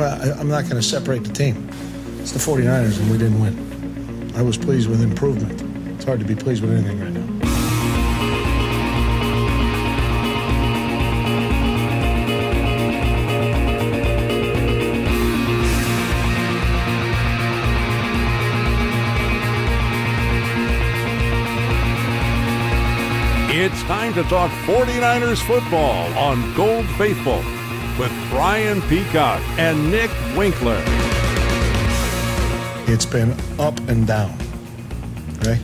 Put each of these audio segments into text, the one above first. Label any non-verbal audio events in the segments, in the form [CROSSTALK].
Well, I, I'm not going to separate the team. It's the 49ers, and we didn't win. I was pleased with improvement. It's hard to be pleased with anything right now. It's time to talk 49ers football on Gold Faithful with Brian Peacock and Nick Winkler. It's been up and down. Okay?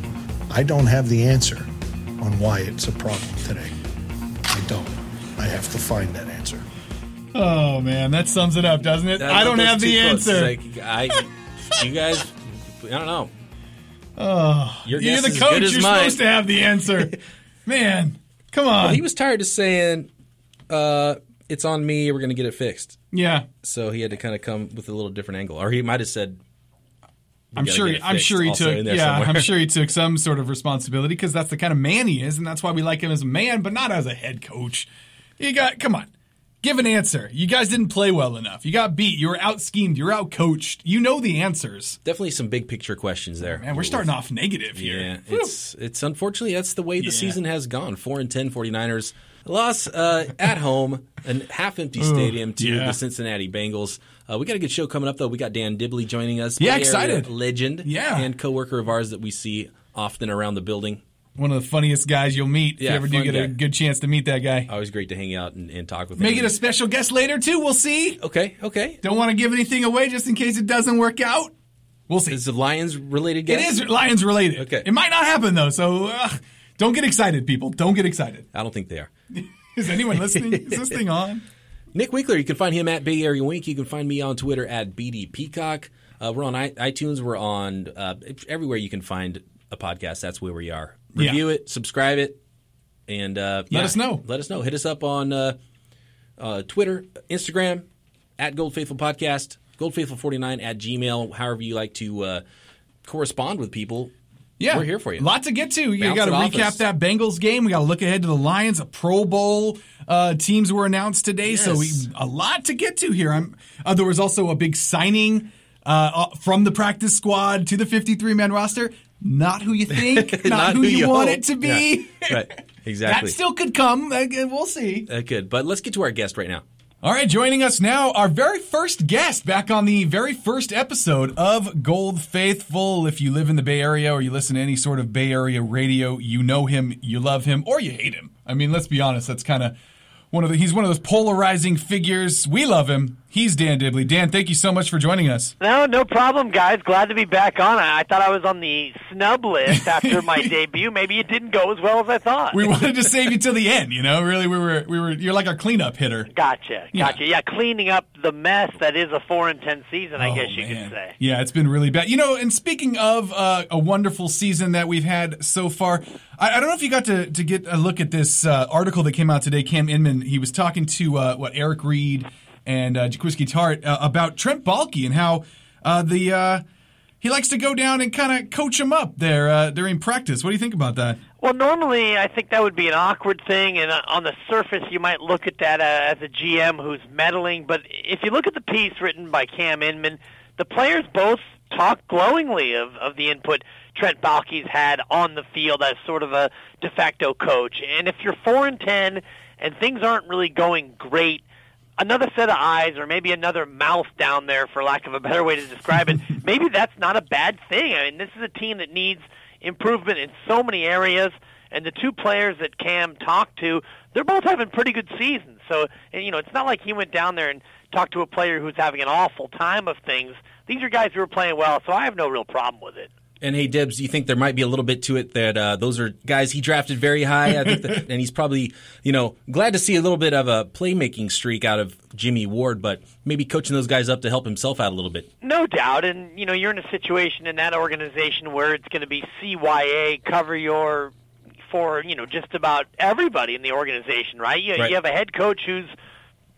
I don't have the answer on why it's a problem today. I don't. I have to find that answer. Oh man, that sums it up, doesn't it? I don't have the close. answer. Like, I, you guys, I don't know. oh, Your you're the coach. You're mine. supposed to have the answer. [LAUGHS] man, come on. Well, he was tired of saying, uh, "It's on me. We're going to get it fixed." yeah, So he had to kind of come with a little different angle, or he might have said, I'm sure. get I'm sure he took. Yeah. I'm sure he took some sort of responsibility because that's the kind of man he is, and that's why we like him as a man, but not as a head coach. You got come on, give an answer. You guys didn't play well enough. You got beat. You were out schemed. You were out coached. You know the answers. Definitely some big picture questions there. Man, we're starting off negative here. Yeah, Whew. it's it's unfortunately that's the way the Yeah. season has gone. Four and 10 49ers loss uh, at home, a half empty stadium to yeah. the Cincinnati Bengals. Uh, we got a good show coming up though. We got Dan Dibley joining us. Yeah, excited. legend. Yeah. and coworker of ours that we see often around the building. one of the funniest guys you'll meet if Yeah, you ever do get a good chance to meet that guy. Always great to hang out and, and talk with Make him. it a special guest later too. We'll see. okay, okay. Don't want to give anything away just in case it doesn't work out. We'll see. Is the Lions related? It Guest? is Lions related. Okay. It might not happen though, so uh, don't get excited, people. Don't get excited. I don't think they are. [LAUGHS] Is anyone listening? is this thing on? Nick Winkler, you can find him at Bay Area Wink. You can find me on Twitter at BD Peacock. Uh, we're on I- iTunes. We're on uh, everywhere you can find a podcast. That's where we are. Yeah. Review it, subscribe it, and uh, Let yeah, us know. Let us know. Hit us up on uh, uh, Twitter, Instagram, at Gold Faithful Podcast, Gold Faithful 49 at Gmail, however you like to uh, correspond with people. Yeah, We're here for you. Lot to get to. You got to recap us. that Bengals game. We got to look ahead to the Lions. A Pro Bowl uh, teams were announced today, so we a lot to get to here. I'm, uh, there was also a big signing uh, uh, from the practice squad to the 53 man roster. Not who you think, [LAUGHS] not, who, you, want hope. it to be. Yeah. Right. [LAUGHS] Exactly. that still could come. Uh, We'll see. That could. But let's get to our guest right now. All right, joining us now, our very first guest back on the very first episode of Gold Faithful. If you live in the Bay Area or you listen to any sort of Bay Area radio, you know him, you love him, or you hate him. I mean, let's be honest, that's kind of one of the, he's one of those polarizing figures. We love him. He's Dan Dibley. Dan, thank you so much for joining us. No, no problem, guys. Glad to be back on. I I thought I was on the snub list after my [LAUGHS] debut. Maybe it didn't go as well as I thought. We wanted to save you till the end, you know? Really, we were, we were, you're like our cleanup hitter. Gotcha, Yeah. gotcha. Yeah. cleaning up the mess that is a four and ten season. I Oh, guess you man. could say. Yeah, it's been really bad. You know, and speaking of uh, a wonderful season that we've had so far, I, I don't know if you got to, to get a look at this uh, article that came out today. Cam Inman, he was talking to uh, what Eric Reid and uh, Jaquiski Tartt uh, about Trent Baalke and how uh, the uh, he likes to go down and kind of coach him up there uh, during practice. What do you think about that? Well, normally I think that would be an awkward thing, and uh, on the surface you might look at that as a GM who's meddling. But if you look at the piece written by Cam Inman, the players both talk glowingly of, of the input Trent Baalke's had on the field as sort of a de facto coach. And if you're four and ten and things aren't really going great, another set of eyes or maybe another mouth down there, for lack of a better way to describe it, [LAUGHS] maybe that's not a bad thing. I mean, this is a team that needs improvement in so many areas. And the two players that Cam talked to, they're both having pretty good seasons. So, and, you know, it's not like he went down there and talked to a player who's having an awful time of things. These are guys who are playing well, so I have no real problem with it. And hey, Debs, you think there might be a little bit to it that uh, those are guys he drafted very high? I think, that, [LAUGHS] and he's probably, you know, glad to see a little bit of a playmaking streak out of Jimmy Ward, but maybe coaching those guys up to help himself out a little bit. No doubt, and you know you're in a situation in that organization where it's going to be CYA cover your for you know just about everybody in the organization, right? You, Right. you have a head coach who's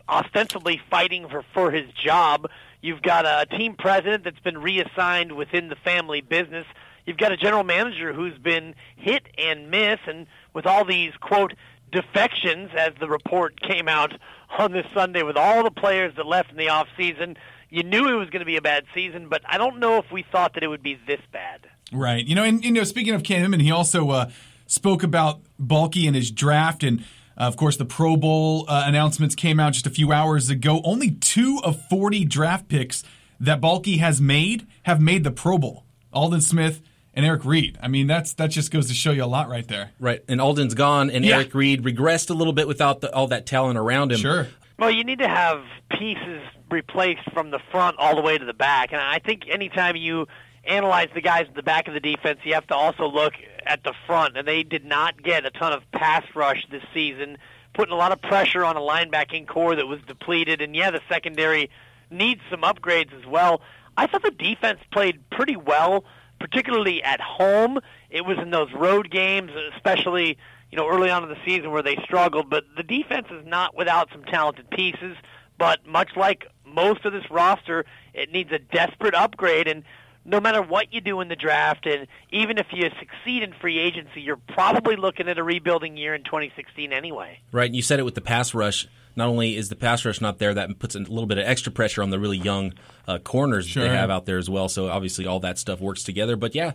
ostensibly fighting for for his job. You've got a team president that's been reassigned within the family business. You've got a general manager who's been hit and miss, and with all these quote defections, as the report came out on this Sunday, with all the players that left in the off season, you knew it was going to be a bad season, but I don't know if we thought that it would be this bad. Right. You know, and you know, speaking of Cam and he also uh, spoke about Baalke and his draft, and uh, of course, the Pro Bowl uh, announcements came out just a few hours ago. Only two of forty draft picks that Baalke has made have made the Pro Bowl. Aldon Smith and Eric Reid. I mean, that's that just goes to show you a lot right there. Right. And Aldon's gone, and Yeah. Eric Reid regressed a little bit without the, all that talent around him. Sure. Well, you need to have pieces replaced from the front all the way to the back. And I think anytime you analyze the guys at the back of the defense, you have to also look at the front. And they did not get a ton of pass rush this season, putting a lot of pressure on a linebacking core that was depleted. And yeah, the secondary needs some upgrades as well. I thought the defense played pretty well, particularly at home. It was in those road games, especially you know early on in the season where they struggled. But the defense is not without some talented pieces. But much like most of this roster, it needs a desperate upgrade. And no matter what you do in the draft, and even if you succeed in free agency, you're probably looking at a rebuilding year in 2016 anyway. Right. And you said it with the pass rush. Not only is the pass rush not there, that puts a little bit of extra pressure on the really young uh, corners Sure. they have out there as well. So obviously all that stuff works together. But yeah,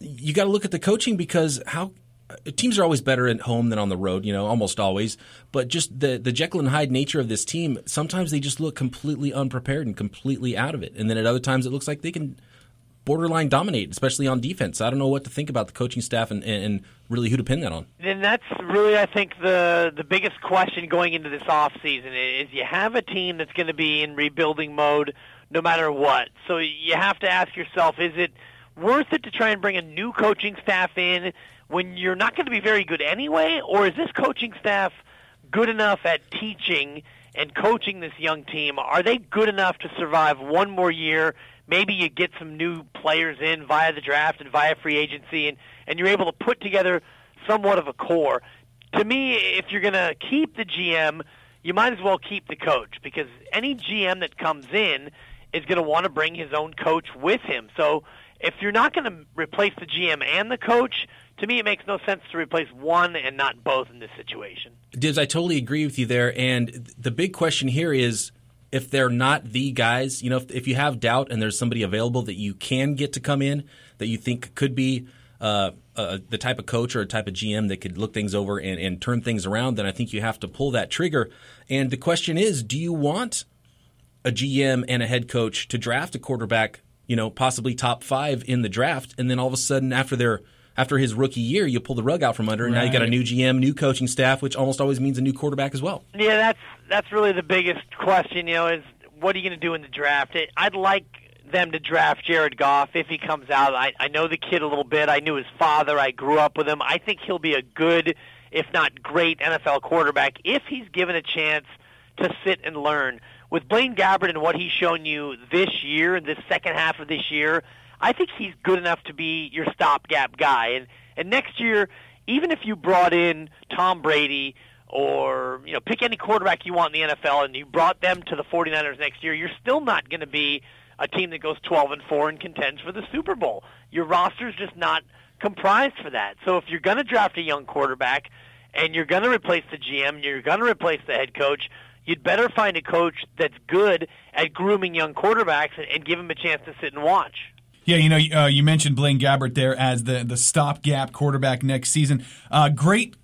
you got to look at the coaching because how uh, teams are always better at home than on the road, you know, almost always. But just the the Jekyll and Hyde nature of this team, sometimes they just look completely unprepared and completely out of it. And then at other times it looks like they can borderline dominate, especially on defense. I don't know what to think about the coaching staff and, and, really who to pin that on. And that's really, I think, the the biggest question going into this off season is you have a team that's going to be in rebuilding mode no matter what. So you have to ask yourself, is it worth it to try and bring a new coaching staff in when you're not going to be very good anyway, or is this coaching staff good enough at teaching and coaching this young team? Are they good enough to survive one more year? Maybe you get some new players in via the draft and via free agency, and, and you're able to put together somewhat of a core. To me, if you're going to keep the GM, you might as well keep the coach because any GM that comes in is going to want to bring his own coach with him. So if you're not going to replace the GM and the coach, to me it makes no sense to replace one and not both in this situation. Dibs, I totally agree with you there. And the big question here is if they're not the guys, you know, if, if you have doubt and there's somebody available that you can get to come in that you think could be uh, uh, the type of coach or a type of GM that could look things over and, and turn things around, then I think you have to pull that trigger. And the question is do you want a GM and a head coach to draft a quarterback, you know, possibly top five in the draft, and then all of a sudden after their after his rookie year, you pull the rug out from under, and now you got a new GM, new coaching staff, which almost always means a new quarterback as well. Yeah, that's that's really the biggest question. You know, is what are you going to do in the draft? It, I'd like them to draft Jared Goff if he comes out. I, I know the kid a little bit. I knew his father. I grew up with him. I think he'll be a good, if not great, NFL quarterback if he's given a chance to sit and learn. With Blaine Gabbert and what he's shown you this year, this second half of this year, I think he's good enough to be your stopgap guy. And and next year, even if you brought in Tom Brady or you know pick any quarterback you want in the NFL and you brought them to the 49ers next year, you're still not going to be a team that goes 12 and 4 and contends for the Super Bowl. Your roster's just not comprised for that. So if you're going to draft a young quarterback and you're going to replace the GM, and you're going to replace the head coach, you'd better find a coach that's good at grooming young quarterbacks and, and give him a chance to sit and watch. Yeah, you know, uh, you mentioned Blaine Gabbert there as the the stopgap quarterback next season. Uh, great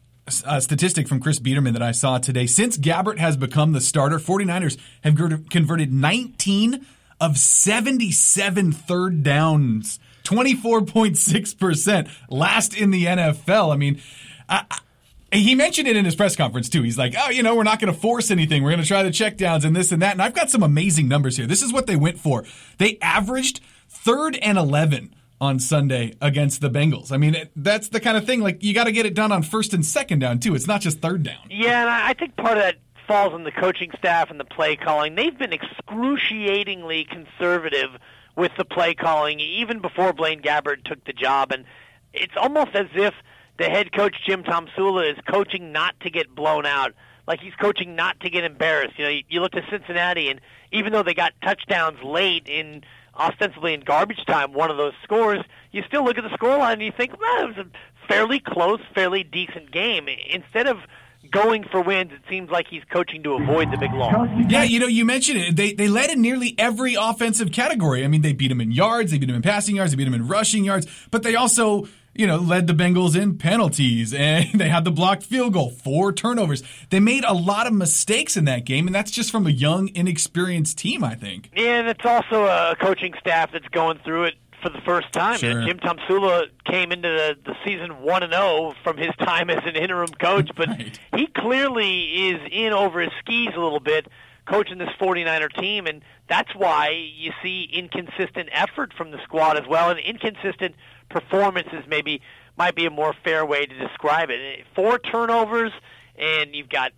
uh, statistic from Chris Biederman that I saw today. Since Gabbert has become the starter, 49ers have converted 19 of 77 third downs, 24.6%, last in the NFL. I mean, I, I- he mentioned it in his press conference too. He's like, "Oh, you know, we're not going to force anything. We're going to try the checkdowns and this and that." And I've got some amazing numbers here. This is what they went for. They averaged third and eleven on Sunday against the Bengals. I mean, it, that's the kind of thing. Like you got to get it done on first and second down too. It's not just third down. Yeah, and I I think part of that falls on the coaching staff and the play calling. They've been excruciatingly conservative with the play calling even before Blaine Gabbert took the job, and it's almost as if the head coach Jim Tomsula is coaching not to get blown out, like he's coaching not to get embarrassed. You know, you, you look to Cincinnati, and even though they got touchdowns late in ostensibly in garbage time, one of those scores, you still look at the scoreline and you think, well, it was a fairly close, fairly decent game. Instead of going for wins. It seems like he's coaching to avoid the big loss. Yeah, you know, you mentioned it. They they led in nearly every offensive category. I mean, they beat him in yards, they beat him in passing yards, they beat him in rushing yards, but they also you know, led the Bengals in penalties and [LAUGHS] they had the blocked field goal, four turnovers. They made a lot of mistakes in that game, and that's just from a young, inexperienced team, I think. Yeah, and it's also a coaching staff that's going through it for the first time. Sure. Jim Tomsula came into the, the season 1 and 0 from his time as an interim coach, but Right. he clearly is in over his skis a little bit coaching this 49er team and that's why you see inconsistent effort from the squad as well and inconsistent performances maybe might be a more fair way to describe it. Four turnovers and you've got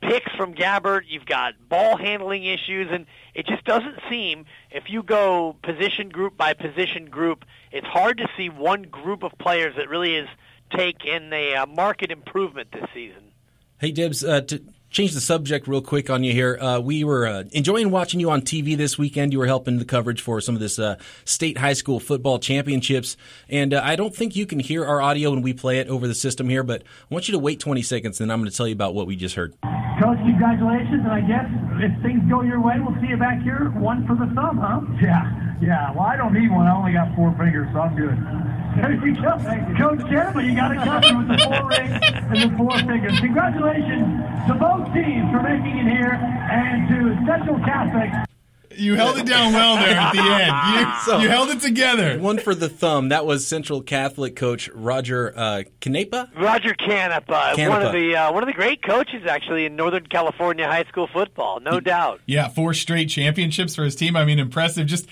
picks from Gabbert, you've got ball handling issues, and it just doesn't seem, if you go position group by position group, it's hard to see one group of players that really is taking a uh, market improvement this season. Hey, Dibs, uh, to change the subject real quick on you here, uh, we were uh, enjoying watching you on TV this weekend. You were helping the coverage for some of this uh, state high school football championships. And uh, I don't think you can hear our audio when we play it over the system here, but I want you to wait 20 seconds, and I'm going to tell you about what we just heard. Coach, congratulations, and I guess if things go your way, we'll see you back here. One for the thumb, huh? Yeah, yeah. Well, I don't need one. I only got four fingers, so I'm good. [LAUGHS] There you go. Coach Campbell, you got it covered with the four rings and the four fingers. Congratulations to both teams for making it here, and to Central Catholic. You held it down well there at the end. [LAUGHS] You, So- you held it together. One for the thumb. That was Central Catholic coach Roger uh, Canepa. Roger Canepa, one of the uh, one of the great coaches actually in Northern California high school football, no doubt. Yeah, four straight championships for his team. I mean, impressive. Just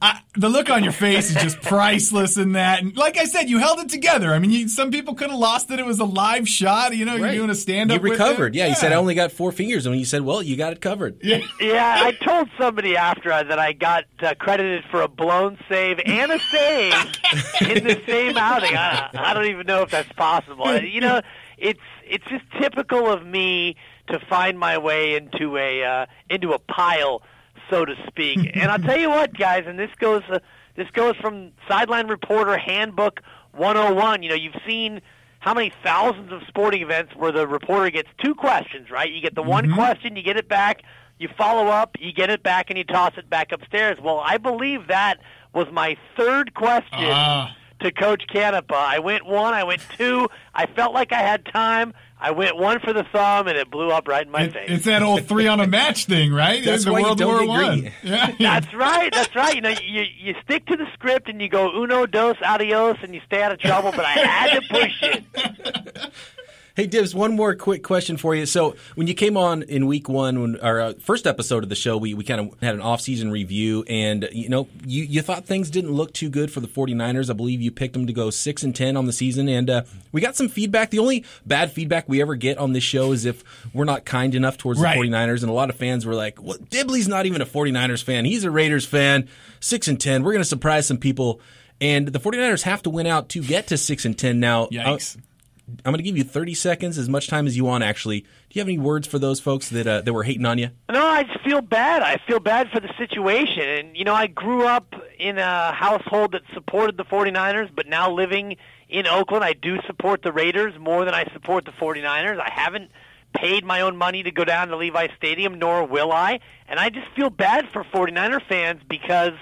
I, the look on your face is just [LAUGHS] priceless in that. And like I said, you held it together. I mean, you, some people could have lost it. It was a live shot. You know, you're doing a stand up. You up. recovered. Yeah, you said I only got four fingers, and you said, well, you got it covered. Yeah. [LAUGHS] Yeah, I told somebody after that I got uh, credited for a blown save and a save [LAUGHS] in the same outing. I, I don't even know if that's possible. You know, it's it's just typical of me to find my way into a uh, into a pile, so to speak. [LAUGHS] And I'll tell you what, guys, and this goes uh, this goes from sideline reporter handbook 101. You know, you've seen how many thousands of sporting events where the reporter gets two questions, right? You get the one question, you get it back, you follow up, you get it back, and you toss it back upstairs. Well, I believe that was my third question Ah. To Coach Canepa. I went one, I went two. I felt like I had time. I went one for the thumb, and it blew up right in my It- face. it's that old three on a match thing, right? That's the why you World don't War get One. [LAUGHS] Yeah. That's right. That's right. You know, you you stick to the script and you go uno dos adios and you stay out of trouble. But I had to push it. [LAUGHS] Hey, Dibs, one more quick question for you. So, when you came on in week one, when our uh, first episode of the show, we, we kind of had an off-season review, and, you know, you, you thought things didn't look too good for the 49ers. I believe you picked them to go 6 and 10 on the season, and uh, we got some feedback. The only bad feedback we ever get on this show is if we're not kind enough towards Right. the 49ers, and a lot of fans were like, well, Dibley's not even a 49ers fan. He's a Raiders fan. 6 and 10. We're going to surprise some people. And the 49ers have to win out to get to 6 and 10 now. Yikes. Uh, I'm going to give you 30 seconds, as much time as you want. Actually, do you have any words for those folks that uh, that were hating on you? No, I just feel bad. I feel bad for the situation. And, you know, I grew up in a household that supported the 49ers, but now living in Oakland, I do support the Raiders more than I support the 49ers. I haven't paid my own money to go down to Levi Stadium, nor will I. And I just feel bad for 49er fans because,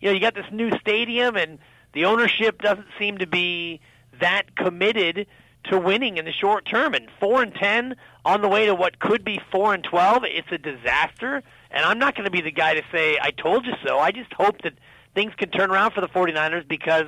you know, you got this new stadium and the ownership doesn't seem to be that committed to winning in the short term. And four and ten on the way to what could be four and twelve, it's a disaster. And I'm not going to be the guy to say I told you so. I just hope that things can turn around for the 49ers because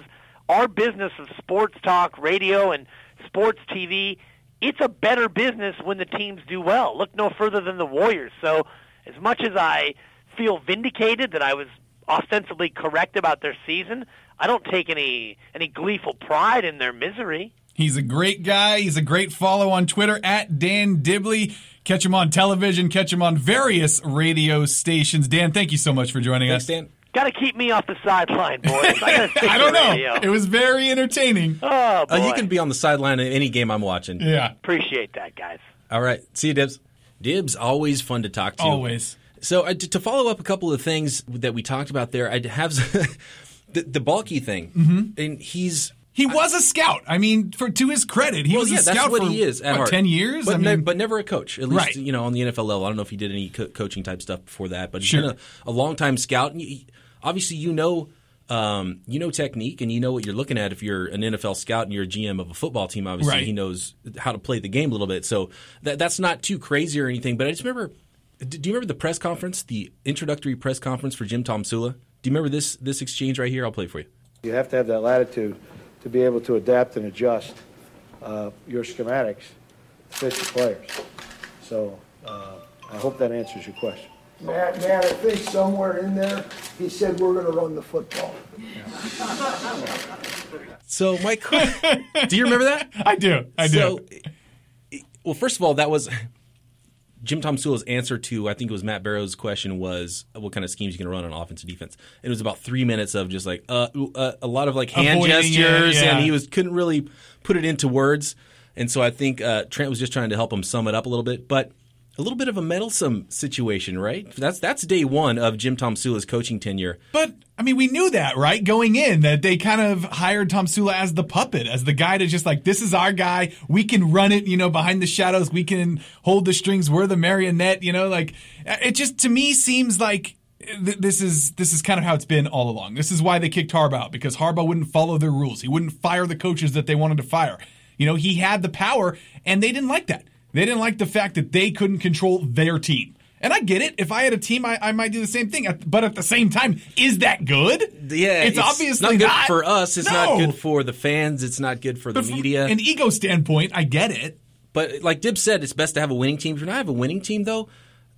our business of sports talk, radio, and sports TV, it's a better business when the teams do well. Look no further than the Warriors. So as much as I feel vindicated that I was ostensibly correct about their season, I don't take any any gleeful pride in their misery. He's a great guy. He's a great follow on Twitter at Dan Dibley. Catch him on television, catch him on various radio stations. Dan, thank you so much for joining Thanks, us. Dan. Got to keep me off the sideline, boys. [LAUGHS] I, gotta stick I to don't know. radio. It was very entertaining. Oh, boy. Uh, you can be on the sideline in any game I'm watching. Yeah, Appreciate that, guys. All right. See you, Dibs. Dibs, always fun to talk to. always. So uh, to to follow up a couple of things that we talked about there, I have [LAUGHS] the, the Baalke thing, Mm-hmm. and he's He was a scout. I mean, for to his credit, he Well, was yeah, a scout that's what for he is at what, ten years. but, I ne- but never a coach. At least Right. you know on the NFL level. I don't know if he did any co- coaching type stuff before that, but he's Sure. been a, a long time scout. And you, obviously, you know. Um, you know technique and you know what you're looking at if you're an NFL scout and you're a GM of a football team. Obviously, Right. he knows how to play the game a little bit. So that, that's not too crazy or anything. But I just remember, do do you remember the press conference, the introductory press conference for Jim Tomsula? Do you remember this this exchange right here? I'll play it for you. You have to have that latitude to be able to adapt and adjust uh, your schematics to fit the players. So uh, I hope that answers your question. Matt, Matt, I think somewhere in there, he said we're gonna run the football. [LAUGHS] So, Mike, [LAUGHS] do you remember that? I do. I do. So, well, first of all, that was Jim Tomsula's answer to I think it was Matt Barrows' question was what kind of schemes you can run on offense and defense. It was about three minutes of just like uh, uh, a lot of like hand Avoiding it, gestures, yeah. and he was couldn't really put it into words. And so I think uh, Trent was just trying to help him sum it up a little bit, but. A little bit of a meddlesome situation, right? That's that's day one of Jim Tomsula's coaching tenure. But I mean, we knew that, right? Going in, that they kind of hired Tomsula as the puppet, as the guy to just like, this is our guy. We can run it, you know, behind the shadows. We can hold the strings. We're the marionette, you know. Like uh, it just to me seems like this is this is kind of how it's been all along. This is why they kicked Harbaugh out because Harbaugh wouldn't follow their rules. He wouldn't fire the coaches that they wanted to fire. You know, he had the power, and they didn't like that. They didn't like the fact that they couldn't control their team. And I get it. If I had a team, I, I might do the same thing. But at the same time, is that good? Yeah, it's, obviously not good for us. It's not good for the fans. It's not good for the But from media. an ego standpoint, I get it. But like Dib said, it's best to have a winning team. If you're not have a winning team, though,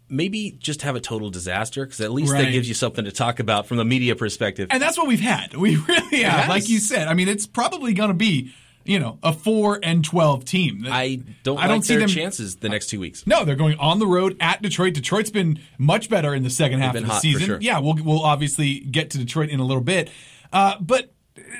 maybe just have a total disaster because at least Right. that gives you something to talk about from the media perspective. And that's what we've had. We [LAUGHS] really have. has. Like you said, I mean, it's probably going to be, you know, a 4 and 12 team. I don't. I don't like see their them chances the next two weeks. No, they're going on the road at Detroit. Detroit's been much better in the second half of the season. sure. Yeah, we'll we'll obviously get to Detroit in a little bit. Uh, but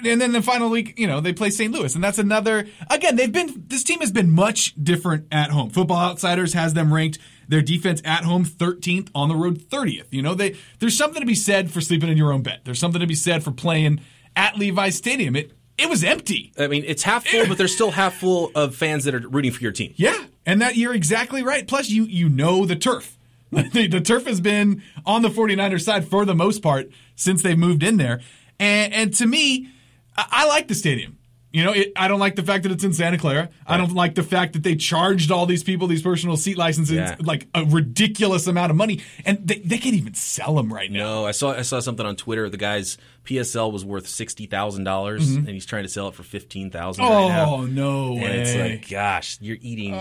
and then the final week, you know, they play St. Louis, and that's another. Again, they've been this team has been much different at home. Football Outsiders has them ranked their defense at home 13th, on the road 30th. You know, they there's something to be said for sleeping in your own bed. There's something to be said for playing at Levi's Stadium. It it was empty. I mean, it's half full, but there's still half full of fans that are rooting for your team. Yeah, and that you're exactly right. Plus, you you know the turf. [LAUGHS] the, the turf has been on the 49ers side for the most part since they've moved in there. And, and to me, I, I like the stadium. You know, it, I don't like the fact that it's in Santa Clara. I don't like the fact that they charged all these people these personal seat licenses Yeah. like a ridiculous amount of money, and they, they can't even sell them right now. No, I saw I saw something on Twitter. The guy's PSL was worth sixty dollars, and he's trying to sell it for fifteen thousand right now. Mm-hmm. Oh no And way! it's like, gosh, you're eating.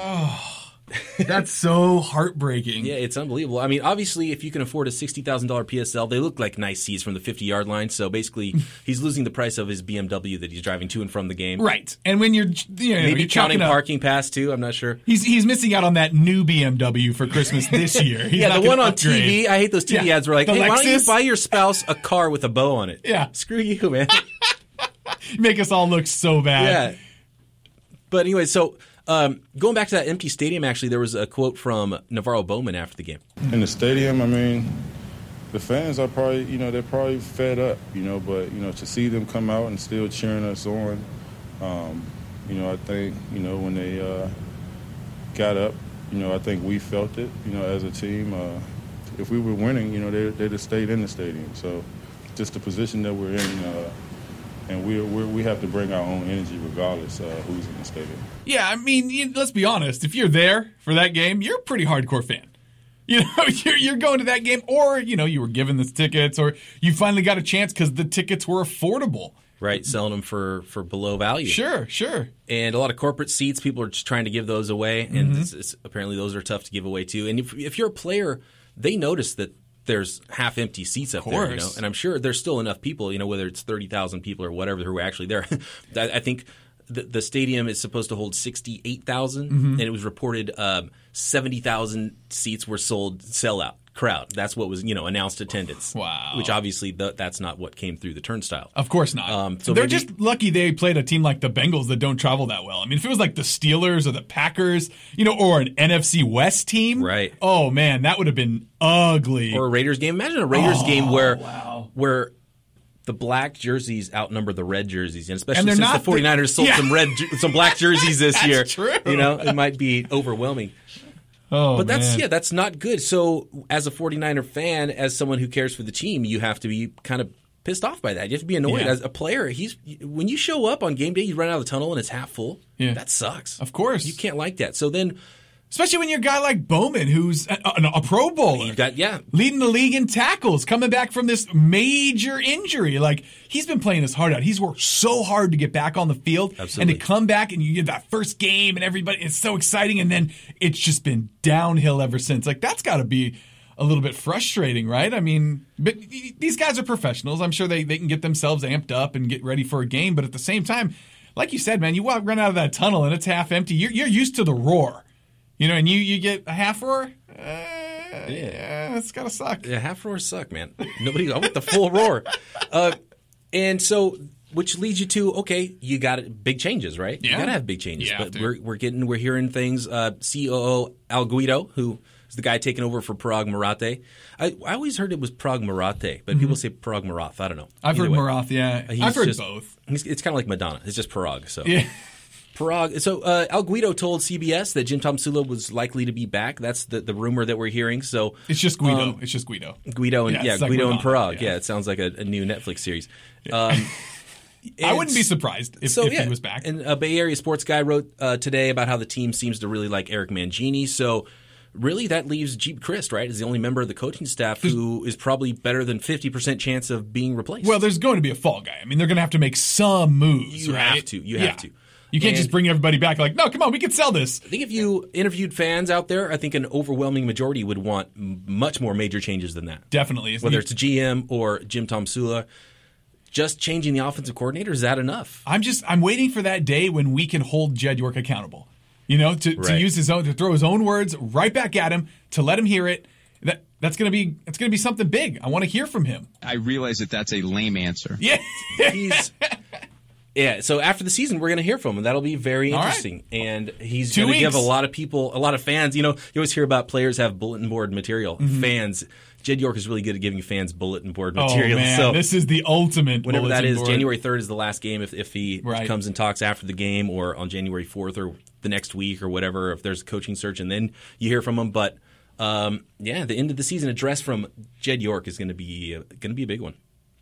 That's so heartbreaking. Yeah, it's unbelievable. I mean, obviously, if you can afford a sixty thousand dollar PSL, they look like nice seats from the fifty yard line. So basically, [LAUGHS] he's losing the price of his BMW that he's driving to and from the game. Right, and when you're you know, Maybe you're counting chalking up- parking pass too. I'm not sure. He's he's missing out on that new BMW for Christmas [LAUGHS] this year. He's yeah, the one on upgrade. TV. I hate those TV Yeah, ads. Where like, hey, why don't you buy your spouse a car with a bow on it? Yeah. screw you, man. [LAUGHS] Make us all look so bad. yeah. But anyway, so um, going back to that empty stadium, actually, there was a quote from Navorro Bowman after the game. in the stadium, I mean, the fans are probably, you know, they're probably fed up, you know, but, you know, to see them come out and still cheering us on, um, you know, I think, you know, when they uh, got up, you know, I think we felt it, you know, as a team. Uh, if we were winning, you know, they, they'd have stayed in the stadium. So just the position that we're in, uh, and we we we have to bring our own energy regardless uh, who's in the stadium. Yeah, I mean, let's be honest. If you're there for that game, you're a pretty hardcore fan. [LAUGHS] You know, you're, you're going to that game, or you know, you were given the tickets, or you finally got a chance because the tickets were affordable. Right, selling them for for below value. Sure, sure. and a lot of corporate seats. People are just trying to give those away, Mm-hmm. and it's, it's, apparently those are tough to give away too. And if, if you're a player, they notice that there's half empty seats up there, you know. And I'm sure there's still enough people, you know, whether it's thirty thousand people or whatever who are actually there. [LAUGHS] I, I think. The, the stadium is supposed to hold 68,000, Mm-hmm. and it was reported um, 70,000 seats were sold sellout crowd. That's what was, you know, announced attendance. Wow. Which obviously th- that's not what came through the turnstile. Of course not. Um, so They're maybe- just lucky they played a team like the Bengals that don't travel that well. I mean, if it was like the Steelers or the Packers, you know, or an NFC West team, Right. Oh man, that would have been ugly. or a Raiders game. Imagine a Raiders game where wow. where the black jerseys outnumber the red jerseys, and especially And since the the- 49ers sold Yeah. some red, some black jerseys this [LAUGHS] That's year. true. You know, it might be overwhelming. Oh, But that's man. yeah, that's not good. So as a 49er fan, as someone who cares for the team, you have to be kind of pissed off by that. You have to be annoyed Yeah. as a player. He's when you show up on game day, you run out of the tunnel and it's half full. Yeah. That sucks. Of course. You can't like that. So then Especially when you're a guy like Bowman, who's a, a, a Pro Bowler. got yeah, leading the league in tackles, coming back from this major injury. Like he's been playing his heart out. He's worked so hard to get back on the field Absolutely. and to come back and you get that first game and everybody it's so exciting and then it's just been downhill ever since. Like that's got to be a little bit frustrating, right? I mean, but these guys are professionals. I'm sure they they can get themselves amped up and get ready for a game, but at the same time, like you said, man, you walk run out of that tunnel and it's half empty. You're you're used to the roar. You know, and you you get a half roar. Uh, yeah, it's gotta suck. Yeah, half roars suck, man. Nobody, I want the full roar. Uh, and so, which leads you to okay, you got big changes, right? You Yeah. got to have big changes. You have but to. we're we're getting we're hearing things. Uh, COO Al Guido, who is the guy taking over for Parag Marate. I, I always heard it was Parag Marate, but people say Parag Marath. I don't know. Mm-hmm. I've Either heard way. Marath, yeah. I've heard just- both. It's kind of like Madonna. It's just Parag. So Yeah. Parag. So uh, Al Guido told CBS that Jim Tomsula was likely to be back. That's the, the rumor that we're hearing. So It's just Guido. Um, it's just Guido. Guido and Yeah, yeah, like Guido and Parag. yeah. Yeah. it sounds like a, a new Netflix series. Um, [LAUGHS] I wouldn't be surprised if, so if yeah, he was back. And a Bay Area sports guy wrote uh, today about how the team seems to really like Eric Mangini. So really, that leaves Geep Chryst, right, is the only member of the coaching staff who is probably better than fifty percent chance of being replaced. well, there's going to be a fall guy. I mean, they're going to have to make some moves. You have to. You have Yeah. to. You can't And- just bring everybody back like, no, come on, we can sell this. I think if you interviewed fans out there, I think an overwhelming majority would want much more major changes than that. Definitely. Whether it's GM or Jim Tom Sula, just changing the offensive coordinator is that enough? I'm just I'm waiting for that day when we can hold Jed York accountable. You know, to, to use his own to throw his own words right back at him, to let him hear it. That that's gonna be it's gonna be something big. I want to hear from him. I realize that that's a lame answer. Yeah. He's yeah. So after the season, we're going to hear from him. That'll be very All right. interesting, and he's going to give a lot of people, a lot of fans. You know, you always hear about players have bulletin board material. Mm-hmm. Fans, Jed York is really good at giving fans bulletin board oh material. man, so this is the ultimate. Whatever that is, board. January third is the last game. If if he Right. comes and talks after the game, or on January fourth, or the next week, or whatever, if there's a coaching search, and then you hear from him. But um, yeah, the end of the season address from Jed York is going to be uh, going to be a big one.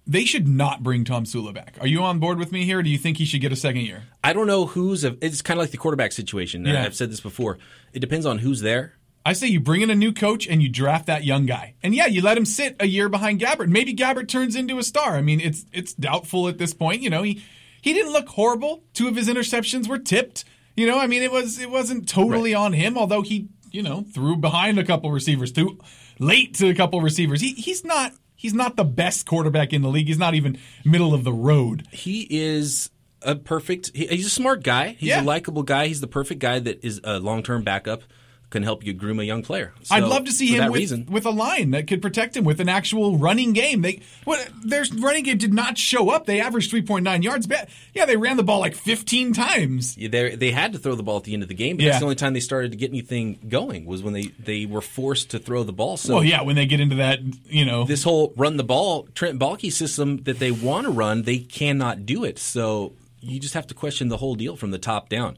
They should not bring Tomsula back. Are you on board with me here? Or do you think he should get a second year? I don't know who's. A, it's kind of like the quarterback situation. Yeah. I've said this before. It depends on who's there. I say you bring in a new coach and you draft that young guy. And yeah, you let him sit a year behind Gabbert. Maybe Gabbert turns into a star. I mean, it's it's doubtful at this point. You know, he he didn't look horrible. Two of his interceptions were tipped. You know, I mean, it was it wasn't totally on him, although he, you know, threw behind a couple receivers, threw late to a couple receivers. He he's not he's not the best quarterback in the league. He's not even middle of the road. He is a perfect. He, he's a smart guy. He's Yeah. a likable guy. He's the perfect guy that is a long term backup. Can help you groom a young player. So, I'd love to see him with, reason. with a line that could protect him with an actual running game. They what their running game did not show up. They averaged 3.9 yards. Yeah, they ran the ball like 15 times. They they had to throw the ball at the end of the game. But Yeah. that's the only time they started to get anything going was when they, they were forced to throw the ball. So well, yeah, when they get into that, you know, this whole run the ball Trent Baalke system that they want to run, they cannot do it. So you just have to question the whole deal from the top down,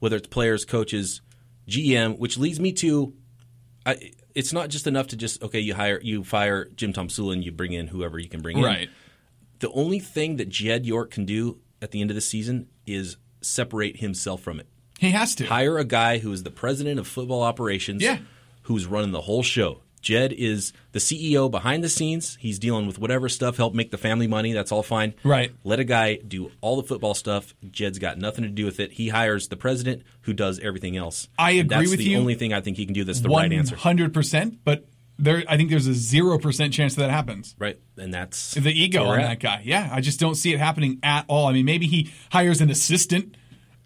whether it's players, coaches, GM, which leads me to I, it's not just enough to just okay, you hire you fire Jim Tomsula and you bring in whoever you can bring in. right. The only thing that Jed York can do at the end of the season is separate himself from it. He has to. Hire a guy who is the president of football operations, Yeah. who's running the whole show. Jed is the CEO behind the scenes. He's dealing with whatever stuff, help make the family money. That's all fine. Right. Let a guy do all the football stuff. Jed's got nothing to do with it. He hires the president who does everything else. I And agree that's with the you. only thing I think he can do that's the right answer. 100%, but there I think there's a 0% chance that that happens. Right. And that's The ego on that guy. Yeah, I just don't see it happening at all. I mean, maybe he hires an assistant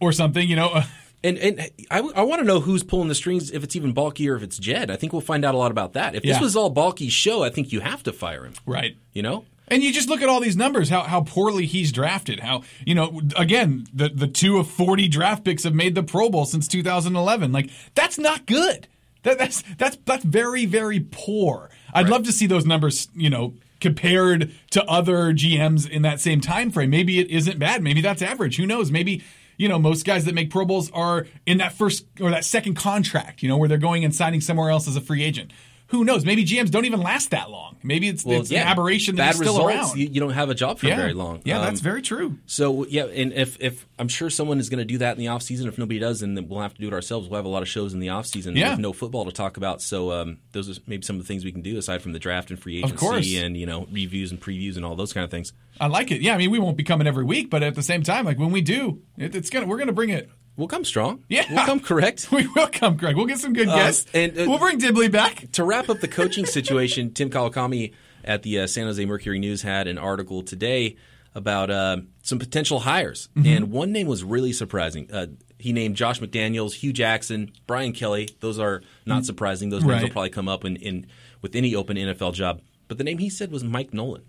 or something, you know. And and I, I want to know who's pulling the strings, if it's even Baalke or if it's Jed. I think we'll find out a lot about that. If Yeah. this was all Baalke's show, I think you have to fire him. right. You know? And you just look at all these numbers, how how poorly he's drafted. How you know, again, the the two of forty draft picks have made the Pro Bowl since 2011. Like that's not good. That, that's that's that's very very poor. I'd love to see those numbers, you know, compared to other GMs in that same time frame. Maybe it isn't bad. Maybe that's average. Who knows? Maybe you know most guys that make Pro Bowls are in that first or that second contract. You know where they're going and signing somewhere else as a free agent. Who knows? Maybe GMs don't even last that long. Maybe it's, it's an aberration that Bad still results, around. You, you don't have a job for yeah. very long. Yeah, Um, that's very true. So yeah, and if if I'm sure someone is going to do that in the off season, if nobody does, then we'll have to do it ourselves. We'll have a lot of shows in the off season Yeah. with no football to talk about. So um, those are maybe some of the things we can do aside from the draft and free agency and you know reviews and previews and all those kind of things. I like it. Yeah, I mean we won't be coming every week, but at the same time, like when we do, it, it's gonna we're gonna bring it. We'll come strong. Yeah, we'll come correct. [LAUGHS] we will come correct. We'll get some good Um, guests, and, uh, we'll bring Dibley back. [LAUGHS] to wrap up the coaching situation, Tim Kawakami at the uh, San Jose Mercury News had an article today about uh, some potential hires, Mm-hmm. and one name was really surprising. Uh, he named Josh McDaniels, Hue Jackson, Brian Kelly. Those are not surprising. Those names. Right. will probably come up in, in with any open NFL job. But the name he said was Mike Nolan.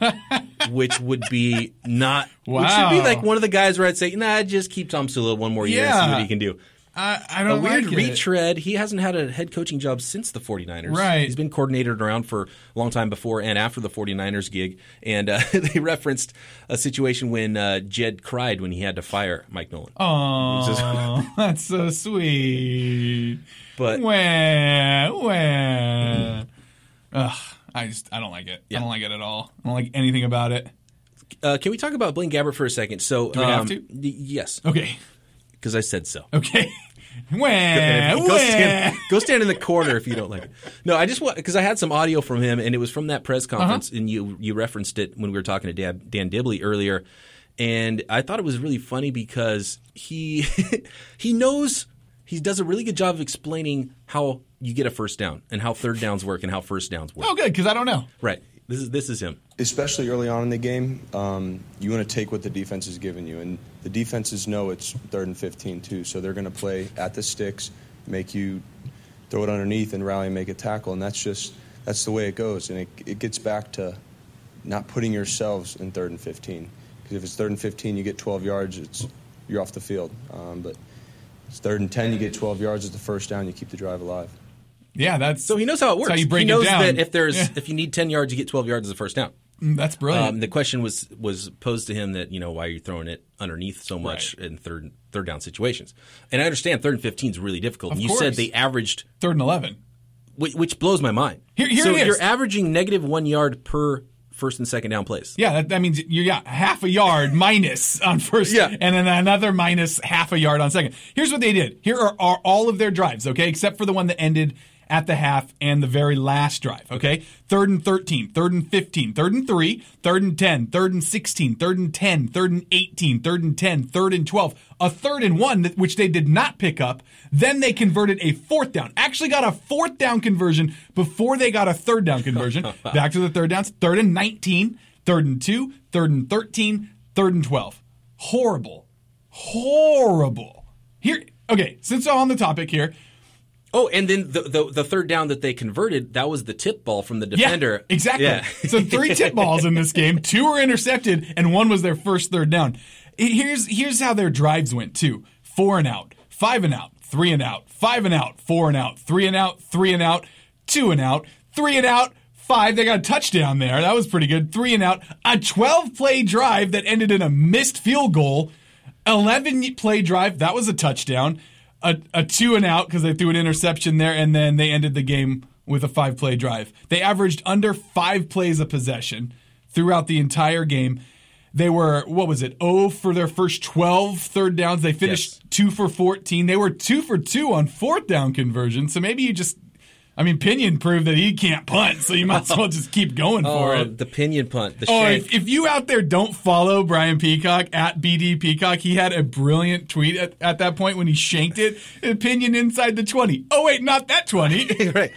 [LAUGHS] which would be not which should be like one of the guys where I'd say, nah, just keep Tomsula one more year and see what he can do I, I a don't weird like retread. He hasn't had a head coaching job since the 49ers. Right. He's been coordinated around for a long time before and after the 49ers gig. And uh, [LAUGHS] they referenced a situation when uh, Jed cried when he had to fire Mike Nolan. Oh, [LAUGHS] that's so sweet. But Wah, wah. Ugh, I just I don't like it. I don't like it at all. I don't like anything about it. uh, can we talk about Blaine Gabbert for a second? So, Do we have um, to? y- yes, Okay, because I said so. okay. [LAUGHS] Wah, go, wah. stand, go stand in the corner if you don't like it. No, I just want because I had some audio from him, and it was from that press Uh-huh. conference, and you you referenced it when we were talking to Dan, Dan Dibley earlier, and I thought it was really funny because he [LAUGHS] he knows he does a really good job of explaining how you get a first down and how third downs work and how first downs work. Oh, good because I don't know. Right. This is this is him. especially early on in the game, um, you want to take what the defense is giving you, and the defenses know it's third and 15 too, so they're going to play at the sticks, make you throw it underneath and rally and make a tackle, and that's just that's the way it goes, and it, it gets back to not putting yourselves in third and 15, because if it's third and 15, you get 12 yards, it's you're off the field, um, but it's third and 10, you get 12 yards at the first down, you keep the drive alive. Yeah, that's So he knows how it works. how you break he knows it down. that if there's Yeah. if you need ten yards, you get twelve yards as a first down. Mm, that's brilliant. Um, the question was was posed to him that you know why are you throwing it underneath so much in third third down situations? And I understand third and fifteen is really difficult. Of you course. said they averaged, Third and eleven. which, which blows my mind. Here- here so it is. you're averaging negative one yard per first and second down plays. Yeah, that, that means you got half a yard minus on first, Yeah. and then another minus half a yard on second. Here's what they did. Here are, are all of their drives, okay, except for the one that ended at the half and the very last drive, okay? Third and 13, third and 15, third and 3, third and 10, third and 16, third and 10, third and 18, third and 10, third and 12, a third and 1, which they did not pick up. Then they converted a fourth down. Actually got a fourth down conversion before they got a third down conversion. Back to the third downs, third and 19, third and 2, third and 13, third and 12. Horrible. Horrible. Here, okay, since I'm on the topic here, Oh, and then the, the the third down that they converted, that was the tip ball from the defender. Yeah, exactly. Yeah. so three [LAUGHS] tip balls in this game, two were intercepted, and one was their first third down. Here's here's how their drives went too: four and out, five and out, three and out, five and out, four and out, three and out, three and out, two and out, three and out. Five, they got a touchdown there. That was pretty good. Three and out. A 12 play drive that ended in a missed field goal. 11 play drive. That was a touchdown. A, a two and out because they threw an interception there, and then they ended the game with a five play drive. They averaged under five plays a possession throughout the entire game. They were, what was it, oh for their first 12 third downs. They finished Yes. two for 14. They were two for two on fourth down conversion. So maybe you just, I mean, Pinion proved that he can't punt, so you might as well just keep going for Oh, it. the pinion punt, the Oh, shank. if, if you out there don't follow Brian Peacock at BD Peacock, he had a brilliant tweet at, at that point when he shanked it. Opinion inside the 20. Oh, wait, not that 20. [LAUGHS] right.